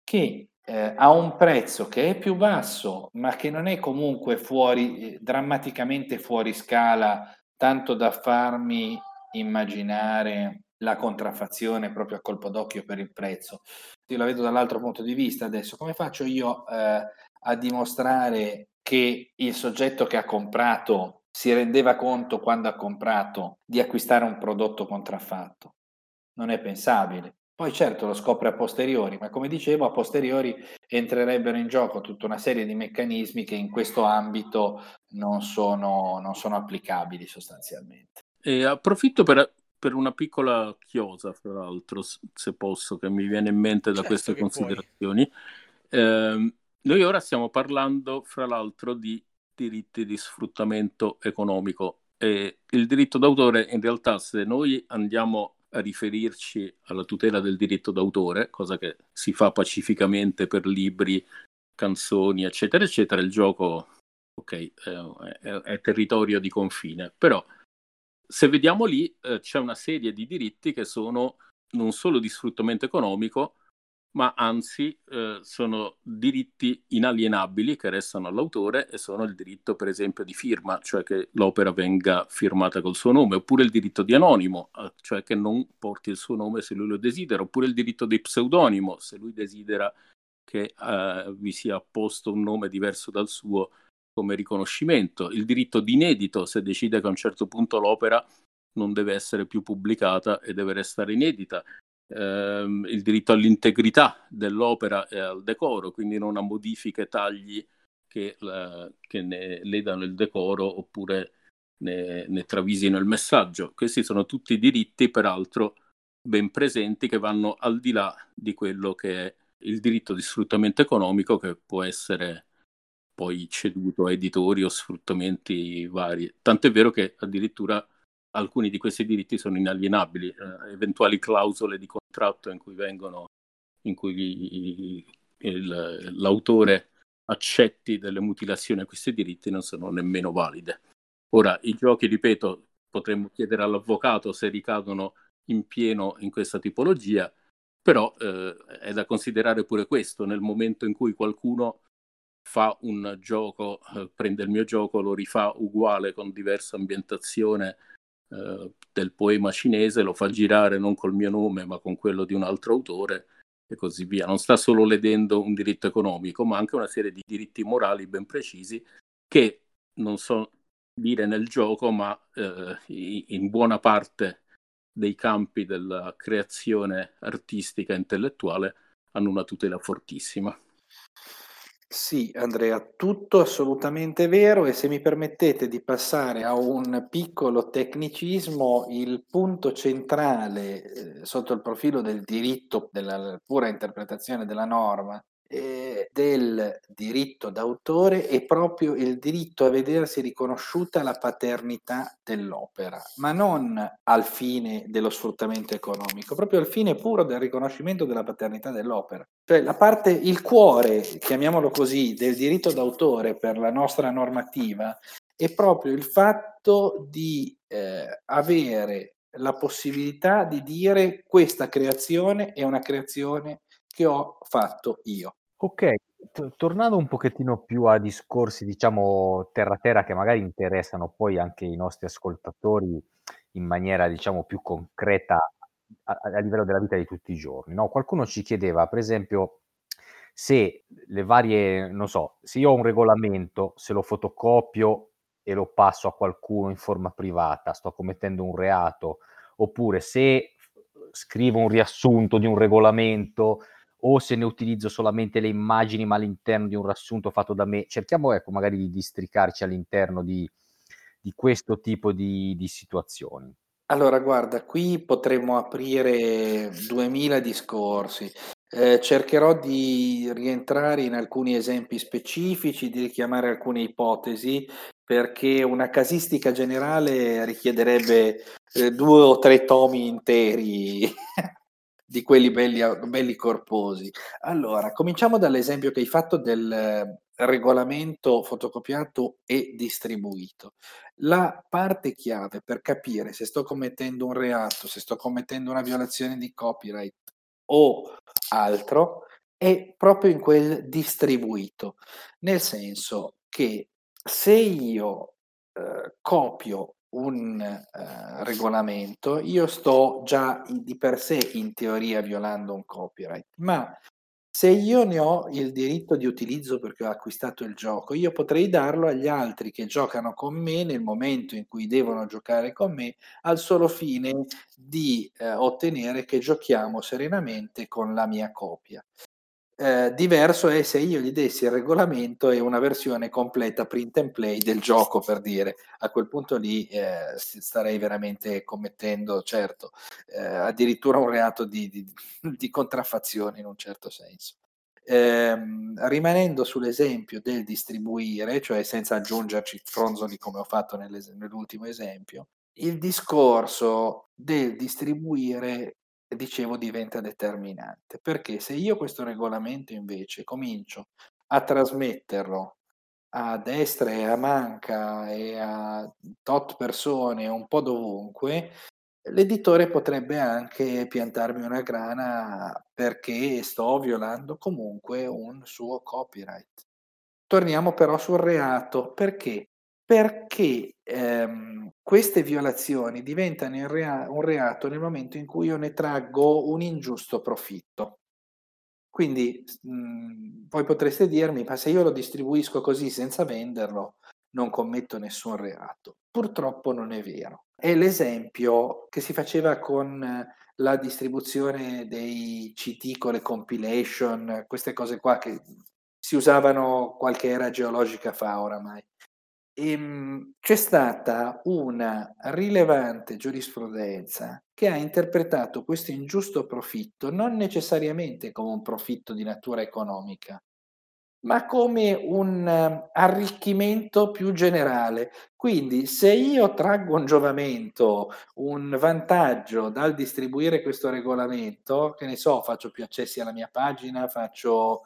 che eh, ha un prezzo che è più basso, ma che non è comunque fuori, eh, drammaticamente fuori scala, tanto da farmi immaginare la contraffazione proprio a colpo d'occhio per il prezzo. Io la vedo dall'altro punto di vista adesso. Come faccio io eh, a dimostrare che il soggetto che ha comprato si rendeva conto quando ha comprato di acquistare un prodotto contraffatto. Non è pensabile. Poi certo lo scopre a posteriori, ma come dicevo, a posteriori entrerebbero in gioco tutta una serie di meccanismi che in questo ambito non sono, non sono applicabili sostanzialmente. E approfitto per, per, una piccola chiosa, fra l'altro, se posso, che mi viene in mente da certo queste considerazioni. Eh, noi ora stiamo parlando, fra l'altro, di diritti di sfruttamento economico. E il diritto d'autore, in realtà, se noi andiamo a riferirci alla tutela del diritto d'autore, cosa che si fa pacificamente per libri, canzoni, eccetera, eccetera, il gioco, ok, è, è, è territorio di confine. Però, se vediamo lì, eh, c'è una serie di diritti che sono non solo di sfruttamento economico, ma anzi eh, sono diritti inalienabili che restano all'autore e sono il diritto, per esempio, di firma, cioè che l'opera venga firmata col suo nome, oppure il diritto di anonimo, eh, cioè che non porti il suo nome se lui lo desidera, oppure il diritto di pseudonimo, se lui desidera che eh, vi sia apposto un nome diverso dal suo come riconoscimento, il diritto di inedito, se decide che a un certo punto l'opera non deve essere più pubblicata e deve restare inedita, ehm, il diritto all'integrità dell'opera e al decoro, quindi non a modifiche, tagli che, la, che ne ledano il decoro oppure ne, ne travisino il messaggio. Questi sono tutti diritti, peraltro, ben presenti che vanno al di là di quello che è il diritto di sfruttamento economico che può essere poi ceduto a editori o sfruttamenti vari. Tant'è vero che addirittura alcuni di questi diritti sono inalienabili, eh, eventuali clausole di contratto in cui vengono, in cui il, l'autore accetti delle mutilazioni a questi diritti non sono nemmeno valide. Ora, i giochi, ripeto, potremmo chiedere all'avvocato se ricadono in pieno in questa tipologia, però eh, è da considerare pure questo, nel momento in cui qualcuno fa un gioco, eh, prende il mio gioco, lo rifà uguale con diversa ambientazione, eh, del poema cinese, lo fa girare non col mio nome ma con quello di un altro autore e così via. Non sta solo ledendo un diritto economico, ma anche una serie di diritti morali ben precisi che non so dire nel gioco, ma eh, in buona parte dei campi della creazione artistica e intellettuale hanno una tutela fortissima. Sì, Andrea, tutto assolutamente vero e se mi permettete di passare a un piccolo tecnicismo, il punto centrale eh, sotto il profilo del diritto, della pura interpretazione della norma, eh, del diritto d'autore è proprio il diritto a vedersi riconosciuta la paternità dell'opera, ma non al fine dello sfruttamento economico, proprio al fine puro del riconoscimento della paternità dell'opera. Cioè la parte, il cuore, chiamiamolo così, del diritto d'autore per la nostra normativa è proprio il fatto di eh, avere la possibilità di dire questa creazione è una creazione che ho fatto io. Ok, t- tornando un pochettino più a discorsi, diciamo, terra-terra che magari interessano poi anche i nostri ascoltatori in maniera, diciamo, più concreta a, a livello della vita di tutti i giorni, no? Qualcuno ci chiedeva, per esempio, se le varie, non so, se io ho un regolamento, se lo fotocopio e lo passo a qualcuno in forma privata, sto commettendo un reato, oppure se scrivo un riassunto di un regolamento o se ne utilizzo solamente le immagini ma all'interno di un riassunto fatto da me. Cerchiamo ecco, magari di districarci all'interno di, di questo tipo di, di situazioni. Allora, guarda, qui potremmo aprire 2000 discorsi. Eh, cercherò di rientrare in alcuni esempi specifici, di richiamare alcune ipotesi, perché una casistica generale richiederebbe eh, due o tre tomi interi <laughs> di quelli belli, belli corposi. Allora, cominciamo dall'esempio che hai fatto del eh, regolamento fotocopiato e distribuito. La parte chiave per capire se sto commettendo un reato, se sto commettendo una violazione di copyright o altro, è proprio in quel distribuito, nel senso che se io eh, copio un eh, regolamento, io sto già di per sé in teoria violando un copyright, ma se io ne ho il diritto di utilizzo perché ho acquistato il gioco, io potrei darlo agli altri che giocano con me nel momento in cui devono giocare con me, al solo fine di eh, ottenere che giochiamo serenamente con la mia copia. Eh, diverso è se io gli dessi il regolamento e una versione completa print and play del gioco, per dire. A quel punto lì eh, starei veramente commettendo, certo, eh, addirittura un reato di, di, di, contraffazione in un certo senso. Ehm, rimanendo sull'esempio del distribuire, cioè senza aggiungerci fronzoli come ho fatto nell'ultimo esempio, il discorso del distribuire dicevo diventa determinante, perché se io questo regolamento invece comincio a trasmetterlo a destra e a manca e a tot persone un po' dovunque, l'editore potrebbe anche piantarmi una grana perché sto violando comunque un suo copyright. Torniamo però sul reato, perché? Perché, ehm, queste violazioni diventano rea un reato nel momento in cui io ne traggo un ingiusto profitto. Quindi, mhmm, voi potreste dirmi: "Ma se io lo distribuisco così senza venderlo, non commetto nessun reato". Purtroppo non è vero. È l'esempio che si faceva con la distribuzione dei CD con le compilation, queste cose qua che si usavano qualche era geologica fa oramai. Ehm, c'è stata una rilevante giurisprudenza che ha interpretato questo ingiusto profitto non necessariamente come un profitto di natura economica, ma come un arricchimento più generale. Quindi se io traggo un giovamento, un vantaggio dal distribuire questo regolamento, che ne so, faccio più accessi alla mia pagina, faccio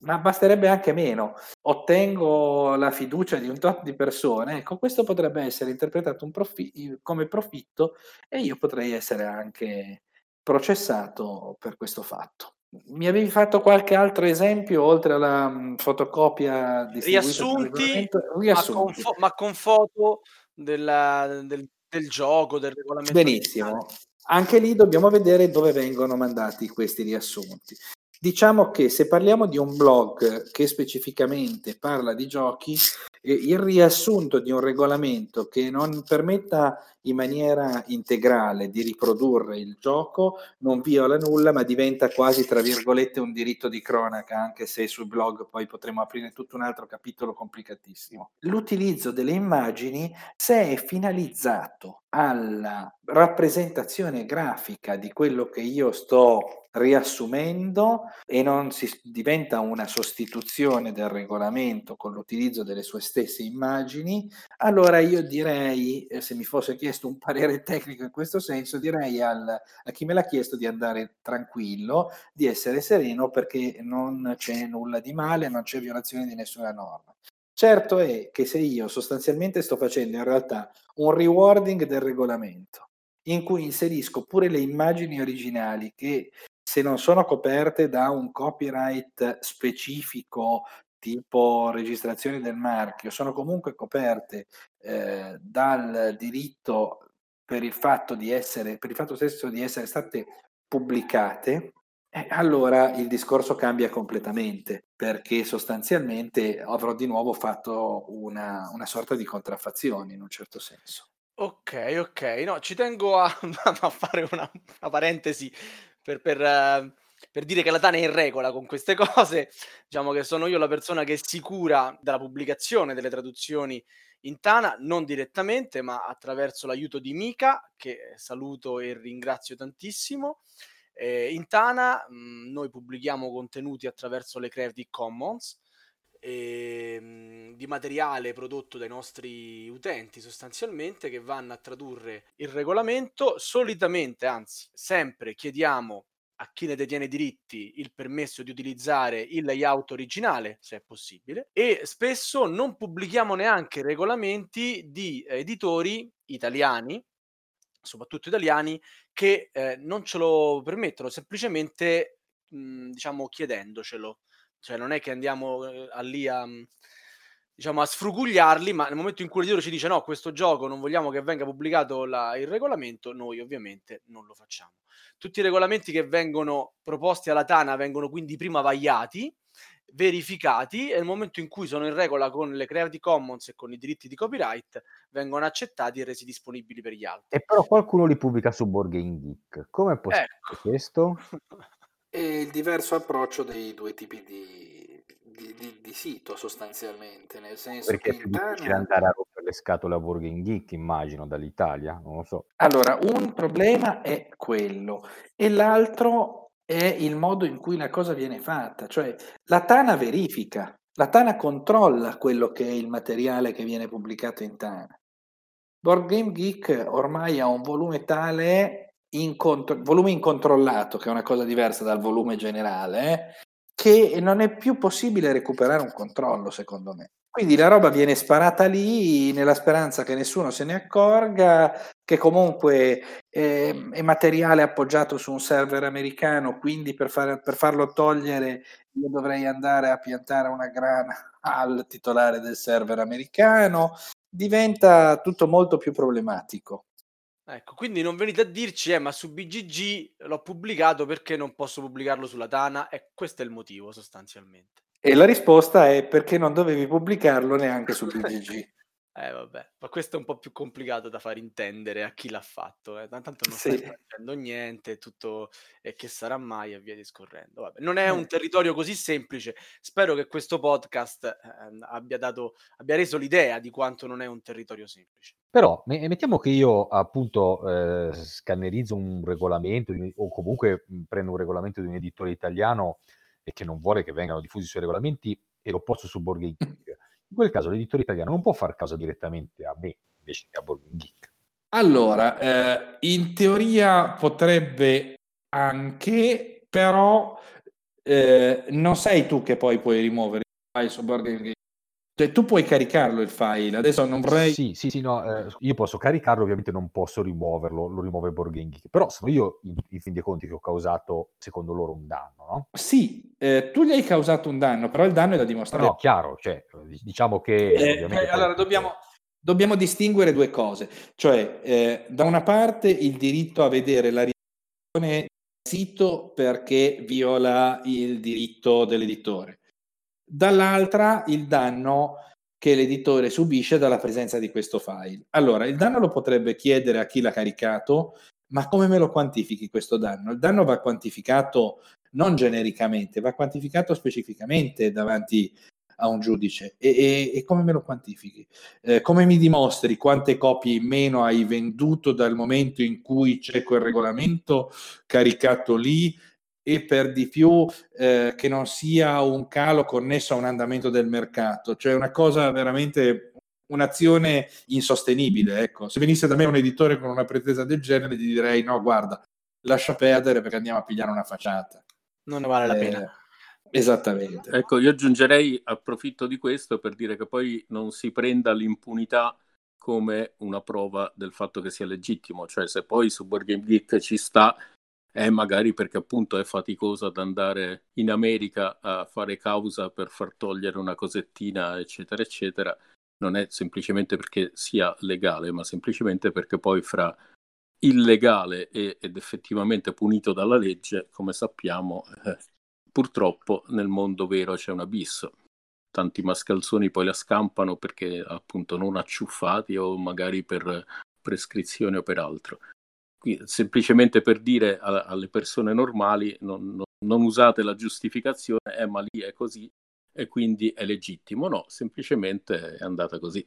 ma basterebbe anche meno. Ottengo la fiducia di un tot di persone, ecco, questo potrebbe essere interpretato un profi- come profitto e io potrei essere anche processato per questo fatto. Mi avevi fatto qualche altro esempio oltre alla mh, fotocopia riassunti, riassunti. Ma, con fo- ma con foto della, del, del, gioco, del regolamento. Benissimo. Anche lì dobbiamo vedere dove vengono mandati questi riassunti. Diciamo che se parliamo di un blog che specificamente parla di giochi, eh, il riassunto di un regolamento che non permetta in maniera integrale di riprodurre il gioco, non viola nulla, ma diventa quasi, tra virgolette, un diritto di cronaca, anche se sul blog poi potremo aprire tutto un altro capitolo complicatissimo. L'utilizzo delle immagini, se è finalizzato alla rappresentazione grafica di quello che io sto riassumendo e non si diventa una sostituzione del regolamento con l'utilizzo delle sue stesse immagini, allora io direi, eh, se mi fosse chiesto un parere tecnico in questo senso, direi al, a chi me l'ha chiesto di andare tranquillo, di essere sereno perché non c'è nulla di male, non c'è violazione di nessuna norma. Certo è che se io sostanzialmente sto facendo in realtà un rewarding del regolamento, in cui inserisco pure le immagini originali che se non sono coperte da un copyright specifico tipo registrazione del marchio, sono comunque coperte eh, dal diritto per il fatto di essere, per il fatto stesso di essere state pubblicate, eh, allora il discorso cambia completamente, perché sostanzialmente avrò di nuovo fatto una, una sorta di contraffazione in un certo senso. Ok, ok, no, ci tengo a, <laughs> a fare una, una parentesi per, per, uh, per, dire che la Tana è in regola con queste cose, diciamo che sono io la persona che si cura della pubblicazione delle traduzioni in Tana, non direttamente, ma attraverso l'aiuto di Mika, che saluto e ringrazio tantissimo. Eh, in Tana mh, mhmm, noi pubblichiamo contenuti attraverso le Creative Commons, eh, di materiale prodotto dai nostri utenti sostanzialmente che vanno a tradurre il regolamento. Solitamente, anzi, sempre chiediamo a chi ne detiene i diritti il permesso di utilizzare il layout originale, se è possibile, e spesso non pubblichiamo neanche regolamenti di editori italiani, soprattutto italiani, che eh, non ce lo permettono semplicemente, mh, diciamo, chiedendocelo. Cioè non è che andiamo eh, lì a, mhmm, diciamo, a sfrugugliarli, ma nel momento in cui l'editore ci dice no, questo gioco non vogliamo che venga pubblicato la, il regolamento, noi ovviamente non lo facciamo. Tutti i regolamenti che vengono proposti alla Tana vengono quindi prima vagliati, verificati e nel momento in cui sono in regola con le Creative Commons e con i diritti di copyright vengono accettati e resi disponibili per gli altri. E però qualcuno li pubblica su Board Game Geek. Come è possibile ecco. questo? <laughs> E il diverso approccio dei due tipi di, di, di, di sito sostanzialmente, nel senso Perché che più difficile andare a rompere le scatole a Burger Geek, immagino, dall'Italia, non lo so. Allora, un problema è quello e l'altro è il modo in cui la cosa viene fatta, cioè la Tana verifica, la Tana controlla quello che è il materiale che viene pubblicato in Tana. Board Game Geek ormai ha un volume tale incontro- volume incontrollato, che è una cosa diversa dal volume generale, eh, che non è più possibile recuperare un controllo, secondo me. Quindi la roba viene sparata lì nella speranza che nessuno se ne accorga, che comunque eh, è materiale appoggiato su un server americano, quindi per, far, per farlo togliere io dovrei andare a piantare una grana <laughs> al titolare del server americano. Diventa tutto molto più problematico. Ecco, quindi non venite a dirci, eh, ma su BGG l'ho pubblicato perché non posso pubblicarlo sulla Tana e questo è il motivo sostanzialmente. E la risposta è perché non dovevi pubblicarlo neanche su BGG. <laughs> Eh vabbè, ma questo è un po' più complicato da far intendere a chi l'ha fatto, eh. tanto non Sì. stai facendo niente, tutto e che sarà mai e via discorrendo. Vabbè, non è un territorio così semplice. Spero che questo podcast eh, abbia dato, abbia reso l'idea di quanto non è un territorio semplice. Però mettiamo che io appunto eh, scannerizzo un regolamento o comunque prendo un regolamento di un editore italiano e che non vuole che vengano diffusi i suoi regolamenti e lo posto su Game Geek. In quel caso l'editore italiano non può far caso direttamente a me invece che a Board Geek. Allora, eh, in teoria potrebbe anche, però eh, non sei tu che poi puoi rimuovere file su Board. Cioè, tu puoi caricarlo il file, adesso non vorrei... Sì, sì, sì, no, eh, io posso caricarlo, ovviamente non posso rimuoverlo, lo rimuove Geek, però sono io, in, in fin dei conti, che ho causato, secondo loro, un danno, no? Sì, eh, tu gli hai causato un danno, però il danno è da dimostrare. No, chiaro, cioè, diciamo che... Eh, eh allora, dobbiamo, dobbiamo, distinguere due cose, cioè, eh, da una parte il diritto a vedere la reazione del sito perché viola il diritto dell'editore dall'altra il danno che l'editore subisce dalla presenza di questo file. Allora, il danno lo potrebbe chiedere a chi l'ha caricato, ma come me lo quantifichi questo danno? Il danno va quantificato non genericamente, va quantificato specificamente davanti a un giudice. E, e, e come me lo quantifichi? Eh, come mi dimostri quante copie in meno hai venduto dal momento in cui c'è quel regolamento caricato lì? E per di più eh, che non sia un calo connesso a un andamento del mercato, cioè una cosa veramente un'azione insostenibile. Ecco. Se venisse da me un editore con una pretesa del genere, gli direi: no, guarda, lascia perdere perché andiamo a pigliare una facciata. Non ne vale la eh, pena. Esattamente. Ecco, io aggiungerei, approfitto di questo per dire che poi non si prenda l'impunità come una prova del fatto che sia legittimo, cioè se poi su Board Game Geek ci sta è magari perché appunto è faticoso ad andare in America a fare causa per far togliere una cosettina, eccetera, eccetera. Non è semplicemente perché sia legale, ma semplicemente perché poi fra illegale ed effettivamente punito dalla legge, come sappiamo, eh, purtroppo nel mondo vero c'è un abisso. Tanti mascalzoni poi la scampano perché appunto non acciuffati o magari per prescrizione o per altro semplicemente per dire a, alle persone normali non, non, non, usate la giustificazione, eh, ma lì è così e quindi è legittimo. No, semplicemente è andata così.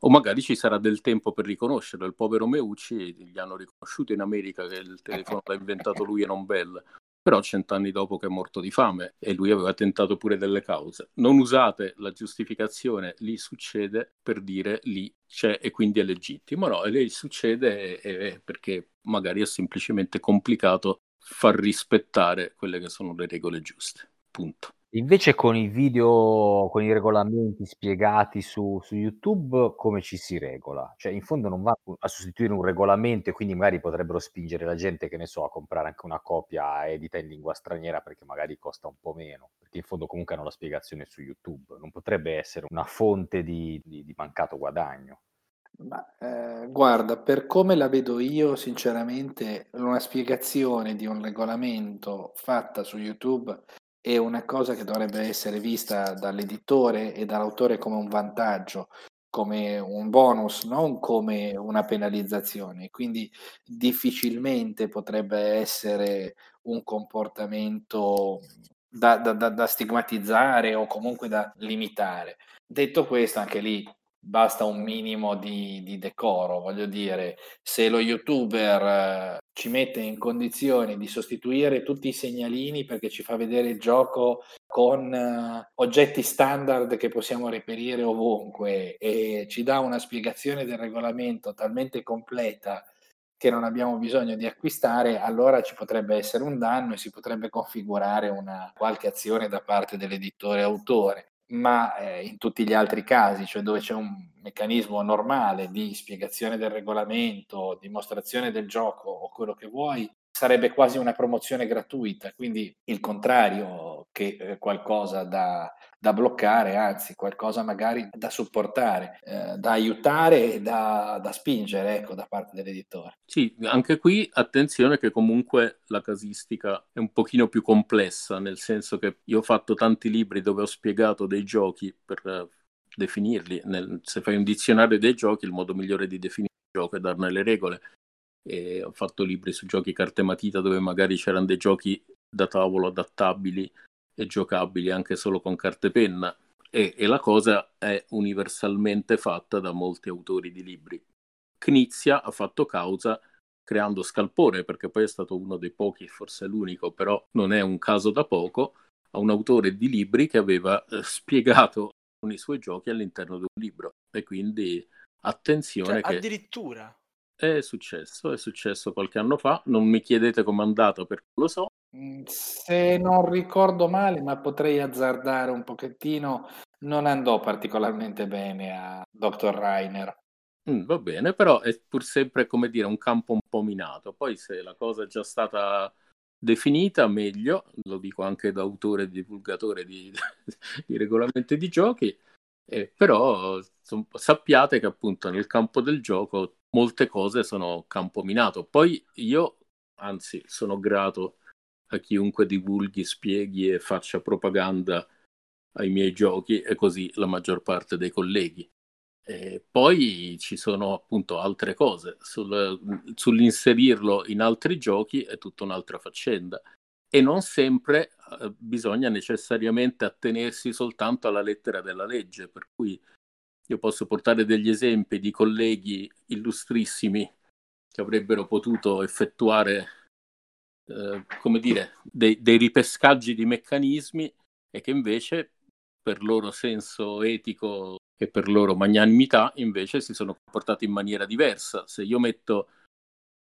O magari ci sarà del tempo per riconoscerlo. Il povero Meucci gli hanno riconosciuto in America che il telefono l'ha inventato lui e non Bell però cent'anni dopo che è morto di fame e lui aveva tentato pure delle cause. Non usate la giustificazione lì succede per dire lì c'è e quindi è legittimo, no, lì succede e, e perché magari è semplicemente complicato far rispettare quelle che sono le regole giuste. Punto. Invece con i video, con i regolamenti spiegati su, su YouTube, come ci si regola? Cioè, in fondo non va a sostituire un regolamento e quindi magari potrebbero spingere la gente, che ne so, a comprare anche una copia edita in lingua straniera perché magari costa un po' meno, perché in fondo comunque hanno la spiegazione su YouTube. Non potrebbe essere una fonte di, di, di mancato guadagno. Ma, eh, guarda, per come la vedo io, sinceramente, una spiegazione di un regolamento fatta su YouTube è una cosa che dovrebbe essere vista dall'editore e dall'autore come un vantaggio, come un bonus, non come una penalizzazione. Quindi difficilmente potrebbe essere un comportamento da, da, da, da stigmatizzare o comunque da limitare. Detto questo, anche lì basta un minimo di, di, decoro, voglio dire, se lo youtuber eh, ci mette in condizioni di sostituire tutti i segnalini perché ci fa vedere il gioco con eh, oggetti standard che possiamo reperire ovunque e ci dà una spiegazione del regolamento talmente completa che non abbiamo bisogno di acquistare, allora ci potrebbe essere un danno e si potrebbe configurare una qualche azione da parte dell'editore autore ma eh, in tutti gli altri casi, cioè dove c'è un meccanismo normale di spiegazione del regolamento, dimostrazione del gioco o quello che vuoi, sarebbe quasi una promozione gratuita, quindi il contrario che eh, qualcosa da, da, bloccare, anzi qualcosa magari da supportare, eh, da aiutare e da, da spingere ecco, da parte dell'editore. Sì, anche qui attenzione che comunque la casistica è un pochino più complessa, nel senso che io ho fatto tanti libri dove ho spiegato dei giochi per uh, definirli, nel, se fai un dizionario dei giochi il modo migliore di definire il gioco è darne le regole e ho fatto libri su giochi carte matita dove magari c'erano dei giochi da tavolo adattabili giocabili anche solo con carte penna e, e la cosa è universalmente fatta da molti autori di libri. Knizia ha fatto causa creando Scalpore, perché poi è stato uno dei pochi, forse l'unico, però non è un caso da poco, a un autore di libri che aveva eh, spiegato i suoi giochi all'interno di un libro. E quindi attenzione cioè. Addirittura? È successo, è successo qualche anno fa, non mi chiedete com'è andato perché lo so. Mm, se non ricordo male, ma potrei azzardare un pochettino, non andò particolarmente bene a Dr. Rainer. Mm, va bene, però è pur sempre come dire un campo un po' minato. Poi se la cosa è già stata definita, meglio, lo dico anche da autore e divulgatore di, <laughs> di regolamenti di giochi, eh, però sappiate che appunto nel campo del gioco molte cose sono campo minato. Poi io, anzi, sono grato a chiunque divulghi, spieghi e faccia propaganda ai miei giochi e così la maggior parte dei colleghi. E poi ci sono appunto altre cose, Sul, sull'inserirlo in altri giochi è tutta un'altra faccenda e non sempre eh, bisogna necessariamente attenersi soltanto alla lettera della legge, per cui io posso portare degli esempi di colleghi illustrissimi che avrebbero potuto effettuare, eh, come dire, dei, dei ripescaggi di meccanismi e che invece per loro senso etico e per loro magnanimità invece si sono comportati in maniera diversa. Se io metto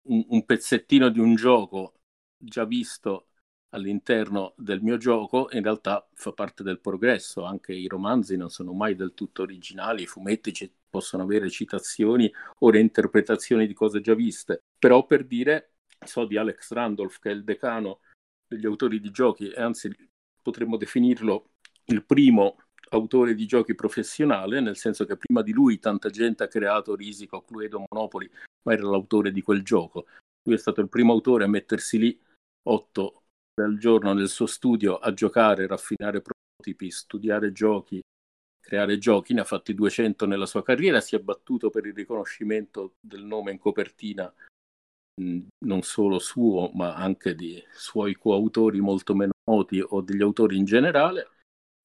un, un pezzettino di un gioco già visto all'interno del mio gioco, in realtà fa parte del progresso. Anche i romanzi non sono mai del tutto originali, i fumetti ci possono avere citazioni o reinterpretazioni di cose già viste. Però per dire, so di Alex Randolph, che è il decano degli autori di giochi, e anzi potremmo definirlo il primo autore di giochi professionale, nel senso che prima di lui tanta gente ha creato Risico, Cluedo, Monopoli, ma era l'autore di quel gioco. Lui è stato il primo autore a mettersi lì otto al giorno nel suo studio a giocare, raffinare prototipi, studiare giochi, creare giochi, ne ha fatti 200 nella sua carriera, si è battuto per il riconoscimento del nome in copertina non solo suo, ma anche di suoi coautori molto meno noti o degli autori in generale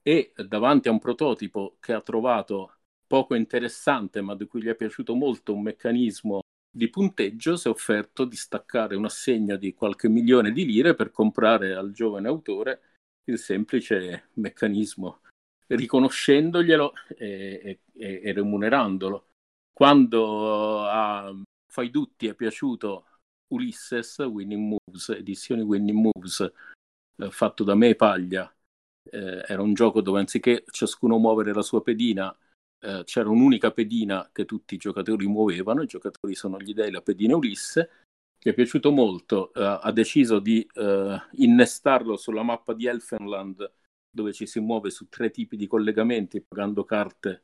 e davanti a un prototipo che ha trovato poco interessante ma di cui gli è piaciuto molto un meccanismo di punteggio si è offerto di staccare un assegno di qualche milione di lire per comprare al giovane autore il semplice meccanismo riconoscendoglielo e, e, e remunerandolo. Quando a Faidutti è piaciuto Ulysses Winning Moves, edizioni Winning Moves eh, fatto da me e Paglia. Eh, era un gioco dove anziché ciascuno muovere la sua pedina, eh, c'era un'unica pedina che tutti i giocatori muovevano, i giocatori sono gli dei, la pedina Ulisse, che è piaciuto molto, eh, ha deciso di eh, innestarlo sulla mappa di Elfenland, dove ci si muove su tre tipi di collegamenti pagando carte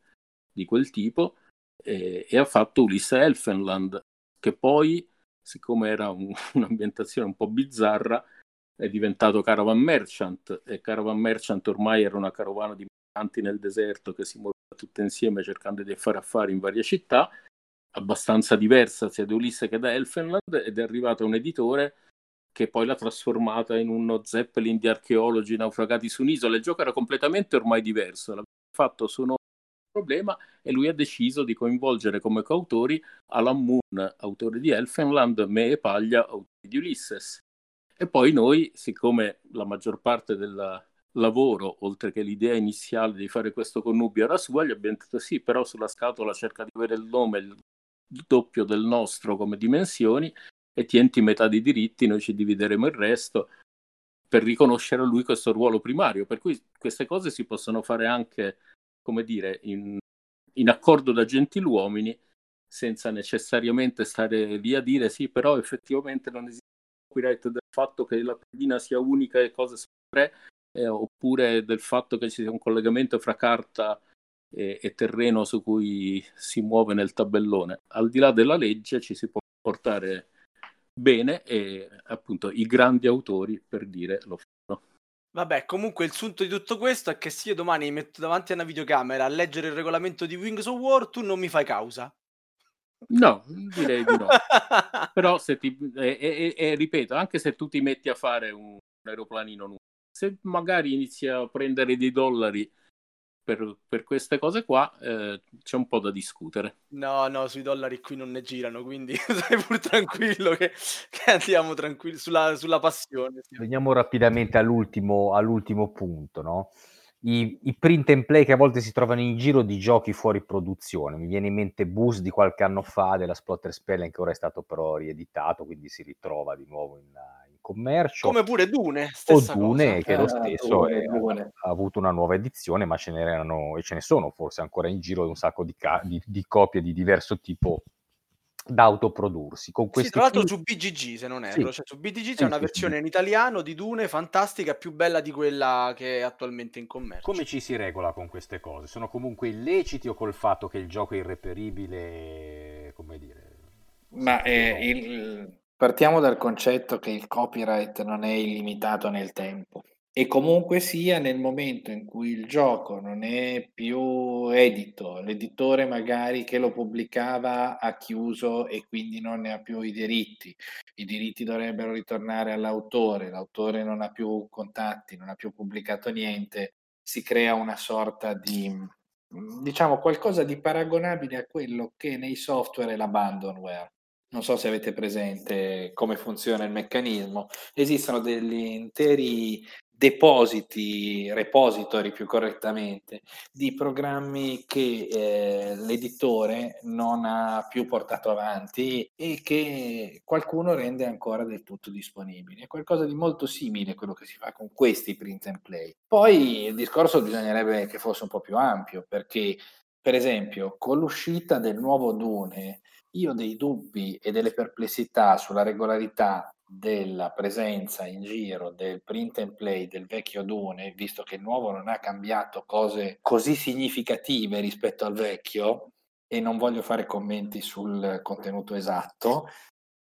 di quel tipo, e, e ha fatto Ulisse Elfenland, che poi, siccome era un, <laughs> un'ambientazione un po' bizzarra, è diventato Caravan Merchant e Caravan Merchant ormai era una carovana di migranti nel deserto che si muoveva tutte insieme cercando di fare affari in varie città, abbastanza diversa sia da Ulisse che da Elfenland ed è arrivato un editore che poi l'ha trasformata in uno Zeppelin di archeologi naufragati su un'isola. Il gioco era completamente ormai diverso, l'aveva fatto su problema e lui ha deciso di coinvolgere come coautori Alan Moon, autore di Elfenland, me e Paglia, autori di Ulysses. E poi noi, siccome la maggior parte del lavoro, oltre che l'idea iniziale di fare questo connubio era sua, gli abbiamo detto sì, però sulla scatola cerca di avere il nome il doppio del nostro come dimensioni e tienti metà dei diritti, noi ci divideremo il resto per riconoscere a lui questo ruolo primario. Per cui queste cose si possono fare anche, come dire, in, in accordo da gentiluomini, senza necessariamente stare lì a dire sì, però effettivamente non esiste copyright del fatto che la pedina sia unica e cose sono tre, eh, oppure del fatto che ci sia un collegamento fra carta e, e, terreno su cui si muove nel tabellone. Al di là della legge ci si può portare bene e appunto i grandi autori, per dire, lo fanno. Vabbè, comunque il sunto di tutto questo è che se io domani mi metto davanti a una videocamera a leggere il regolamento di Wings of War, tu non mi fai causa. No, direi di no. <laughs> Però se ti, e, e, e, ripeto, anche se tu ti metti a fare un, aeroplanino nuovo, se magari inizi a prendere dei dollari per, per queste cose qua, eh, c'è un po' da discutere. No, no, sui dollari qui non ne girano, quindi <laughs> stai pur tranquillo che, che andiamo tranquilli sulla, sulla passione. Veniamo rapidamente all'ultimo, all'ultimo punto, no? i, i, print and play che a volte si trovano in giro di giochi fuori produzione. Mi viene in mente Bus di qualche anno fa della Splotter Spelling che ora è stato però rieditato, quindi si ritrova di nuovo in, in commercio. Come pure Dune, o Dune cosa. che eh, lo stesso Dune, è, Dune. Ha, ha, avuto una nuova edizione, ma ce n'erano e ce ne sono forse ancora in giro un sacco di, ca- di, di copie di diverso tipo da autoprodursi. Con sì, tra l'altro su BGG, se non erro, sì. cioè, su BGG c'è una versione in italiano di Dune fantastica, più bella di quella che è attualmente in commercio. Come ci si regola con queste cose? Sono comunque illeciti o col fatto che il gioco è irreperibile, come dire? Ma eh, il... partiamo dal concetto che il copyright non è illimitato nel tempo. E comunque sia nel momento in cui il gioco non è più edito, l'editore magari che lo pubblicava ha chiuso e quindi non ne ha più i diritti, i diritti dovrebbero ritornare all'autore, l'autore non ha più contatti, non ha più pubblicato niente, si crea una sorta di diciamo qualcosa di paragonabile a quello che nei software è l'abandonware. Non so se avete presente come funziona il meccanismo. Esistono degli interi depositi, repository più correttamente, di programmi che eh, l'editore non ha più portato avanti e che qualcuno rende ancora del tutto disponibili. È qualcosa di molto simile a quello che si fa con questi print and play. Poi il discorso bisognerebbe che fosse un po' più ampio, perché per esempio con l'uscita del nuovo Dune io dei dubbi e delle perplessità sulla regolarità della presenza in giro del print and play del vecchio Dune, visto che il nuovo non ha cambiato cose così significative rispetto al vecchio, e non voglio fare commenti sul contenuto esatto,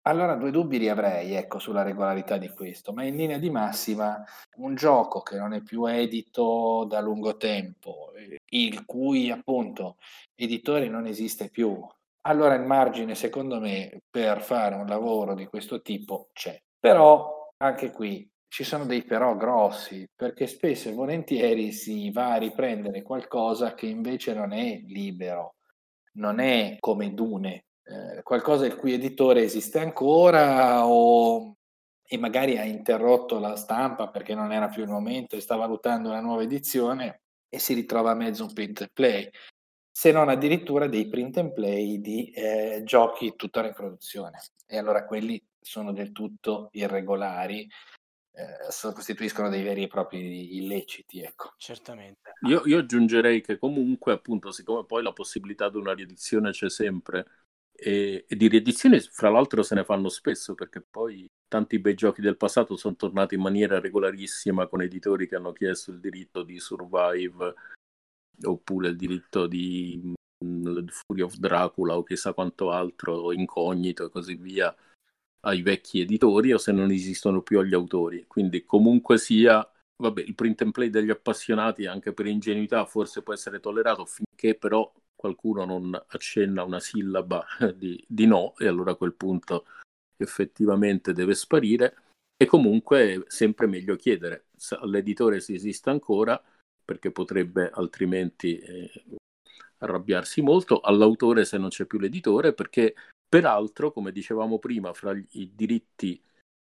allora due dubbi li avrei ecco, sulla regolarità di questo, ma in linea di massima un gioco che non è più edito da lungo tempo, il cui appunto editore non esiste più, allora il margine secondo me per fare un lavoro di questo tipo c'è. Però anche qui ci sono dei però grossi, perché spesso e volentieri si va a riprendere qualcosa che invece non è libero, non è come Dune, eh, qualcosa il cui editore esiste ancora o e magari ha interrotto la stampa perché non era più il momento e sta valutando una nuova edizione e si ritrova a mezzo un print play se non addirittura dei print and play di eh, giochi tuttora in produzione. E allora quelli sono del tutto irregolari, eh, costituiscono dei veri e propri illeciti. Ecco. Certamente. Io, io, aggiungerei che comunque, appunto, siccome poi la possibilità di una riedizione c'è sempre, e, e di riedizioni, fra l'altro, se ne fanno spesso perché poi tanti bei giochi del passato sono tornati in maniera regolarissima con editori che hanno chiesto il diritto di survive oppure il diritto di mm, Fury of Dracula o chissà quanto altro, incognito e così via, ai vecchi editori o se non esistono più agli autori. Quindi comunque sia, vabbè, il print and play degli appassionati anche per ingenuità forse può essere tollerato finché però qualcuno non accenna una sillaba <laughs> di, di no e allora a quel punto effettivamente deve sparire. E comunque è sempre meglio chiedere all'editore se esiste ancora perché potrebbe altrimenti eh, arrabbiarsi molto, all'autore se non c'è più l'editore, perché peraltro, come dicevamo prima, fra i diritti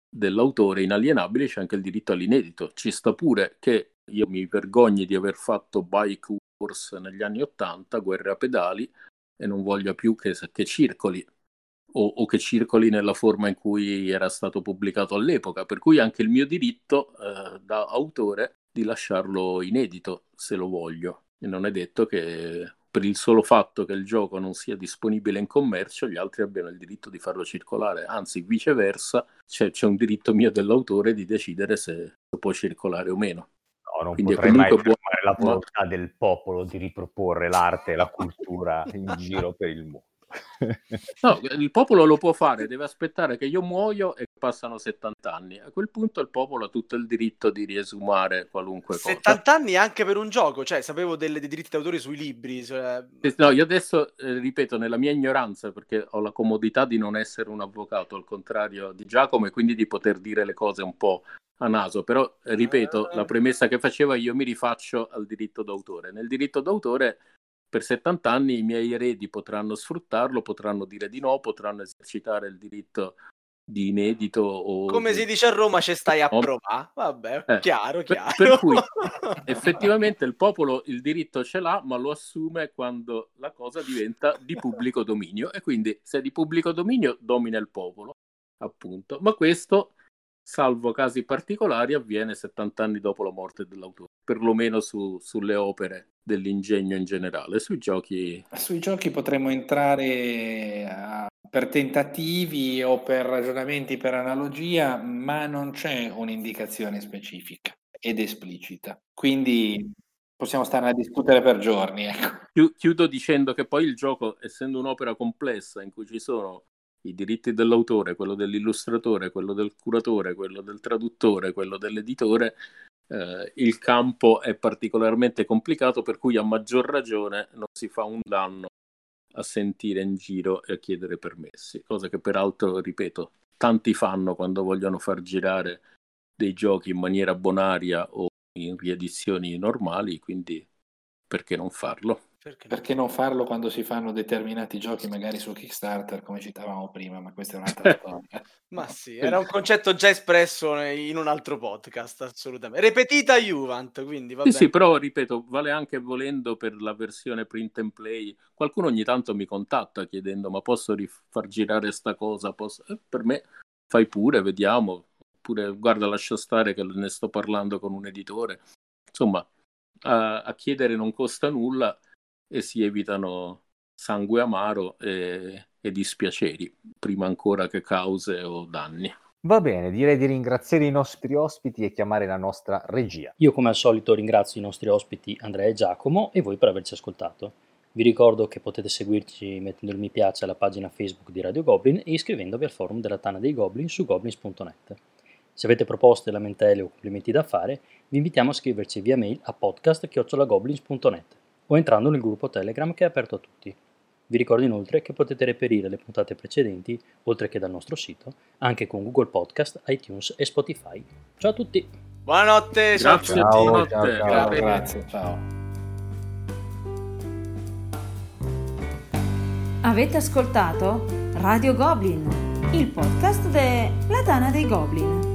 dell'autore inalienabili c'è anche il diritto all'inedito. Ci sta pure che io mi vergogni di aver fatto bike wars negli anni Ottanta, guerre a pedali, e non voglio più che, che circoli. O, o, che circoli nella forma in cui era stato pubblicato all'epoca, per cui anche il mio diritto eh, da autore di lasciarlo inedito se lo voglio. E non è detto che per il solo fatto che il gioco non sia disponibile in commercio, gli altri abbiano il diritto di farlo circolare, anzi viceversa, c'è, c'è un diritto mio dell'autore di decidere se può circolare o meno. No, non Quindi potrei mai buono... la volontà del popolo di riproporre l'arte e la <laughs> cultura in giro per il mondo. No, il popolo lo può fare, deve aspettare che io muoio e passano 70 anni. A quel punto il popolo ha tutto il diritto di riesumare qualunque 70 cosa. 70 anni anche per un gioco, cioè sapevo delle, dei diritti d'autore sui libri. Cioè... No, io adesso eh, ripeto, nella mia ignoranza, perché ho la comodità di non essere un avvocato, al contrario di Giacomo, e quindi di poter dire le cose un po' a naso, però ripeto, la premessa che faceva io mi rifaccio al diritto d'autore. Nel diritto d'autore per 70 anni i miei eredi potranno sfruttarlo, potranno dire di no, potranno esercitare il diritto di inedito o come di... si dice a Roma ci stai a provare vabbè eh, chiaro chiaro per, per cui <laughs> effettivamente il popolo il diritto ce l'ha ma lo assume quando la cosa diventa di pubblico dominio e quindi se è di pubblico dominio domina il popolo appunto. Ma questo salvo casi particolari avviene 70 anni dopo la morte dell'autore perlomeno su, sulle opere dell'ingegno in generale. Sui giochi... Sui giochi potremmo entrare a, per tentativi o per ragionamenti per analogia, ma non c'è un'indicazione specifica ed esplicita. Quindi possiamo stare a discutere per giorni. Ecco. Chiudo dicendo che poi il gioco, essendo un'opera complessa in cui ci sono i diritti dell'autore, quello dell'illustratore, quello del curatore, quello del traduttore, quello dell'editore, eh, il campo è particolarmente complicato, per cui a maggior ragione non si fa un danno a sentire in giro e a chiedere permessi, cosa che peraltro, ripeto, tanti fanno quando vogliono far girare dei giochi in maniera bonaria o in riedizioni normali, quindi perché non farlo? Perché, perché non farlo quando si fanno determinati giochi magari su Kickstarter, come citavamo prima, ma questa è un'altra <laughs> storia. ma sì, era un concetto già espresso in un altro podcast, assolutamente. Repetita Juvent, quindi va sì, bene. Sì, però ripeto, vale anche volendo per la versione print and play. Qualcuno ogni tanto mi contatta chiedendo ma posso far girare sta cosa? Posso... Eh, per me fai pure, vediamo. Oppure guarda, lascia stare che ne sto parlando con un editore. Insomma, a, a chiedere non costa nulla e si evitano sangue amaro e, e dispiaceri, prima ancora che cause o danni. Va bene, direi di ringraziare i nostri ospiti e chiamare la nostra regia. Io come al solito ringrazio i nostri ospiti Andrea e Giacomo e voi per averci ascoltato. Vi ricordo che potete seguirci mettendo il mi piace alla pagina Facebook di Radio Goblin e iscrivendovi al forum della Tana dei Goblin su goblins.net. Se avete proposte, lamentele o complimenti da fare, vi invitiamo a scriverci via mail a podcast.goblins.net o entrando nel gruppo Telegram che è aperto a tutti. Vi ricordo inoltre che potete reperire le puntate precedenti, oltre che dal nostro sito, anche con Google Podcast, iTunes e Spotify. Ciao a tutti! Buonanotte! Grazie, ciao, ciao, ciao, ciao, ciao grazie, ciao. Avete ascoltato Radio Goblin, il podcast della Tana dei Goblin.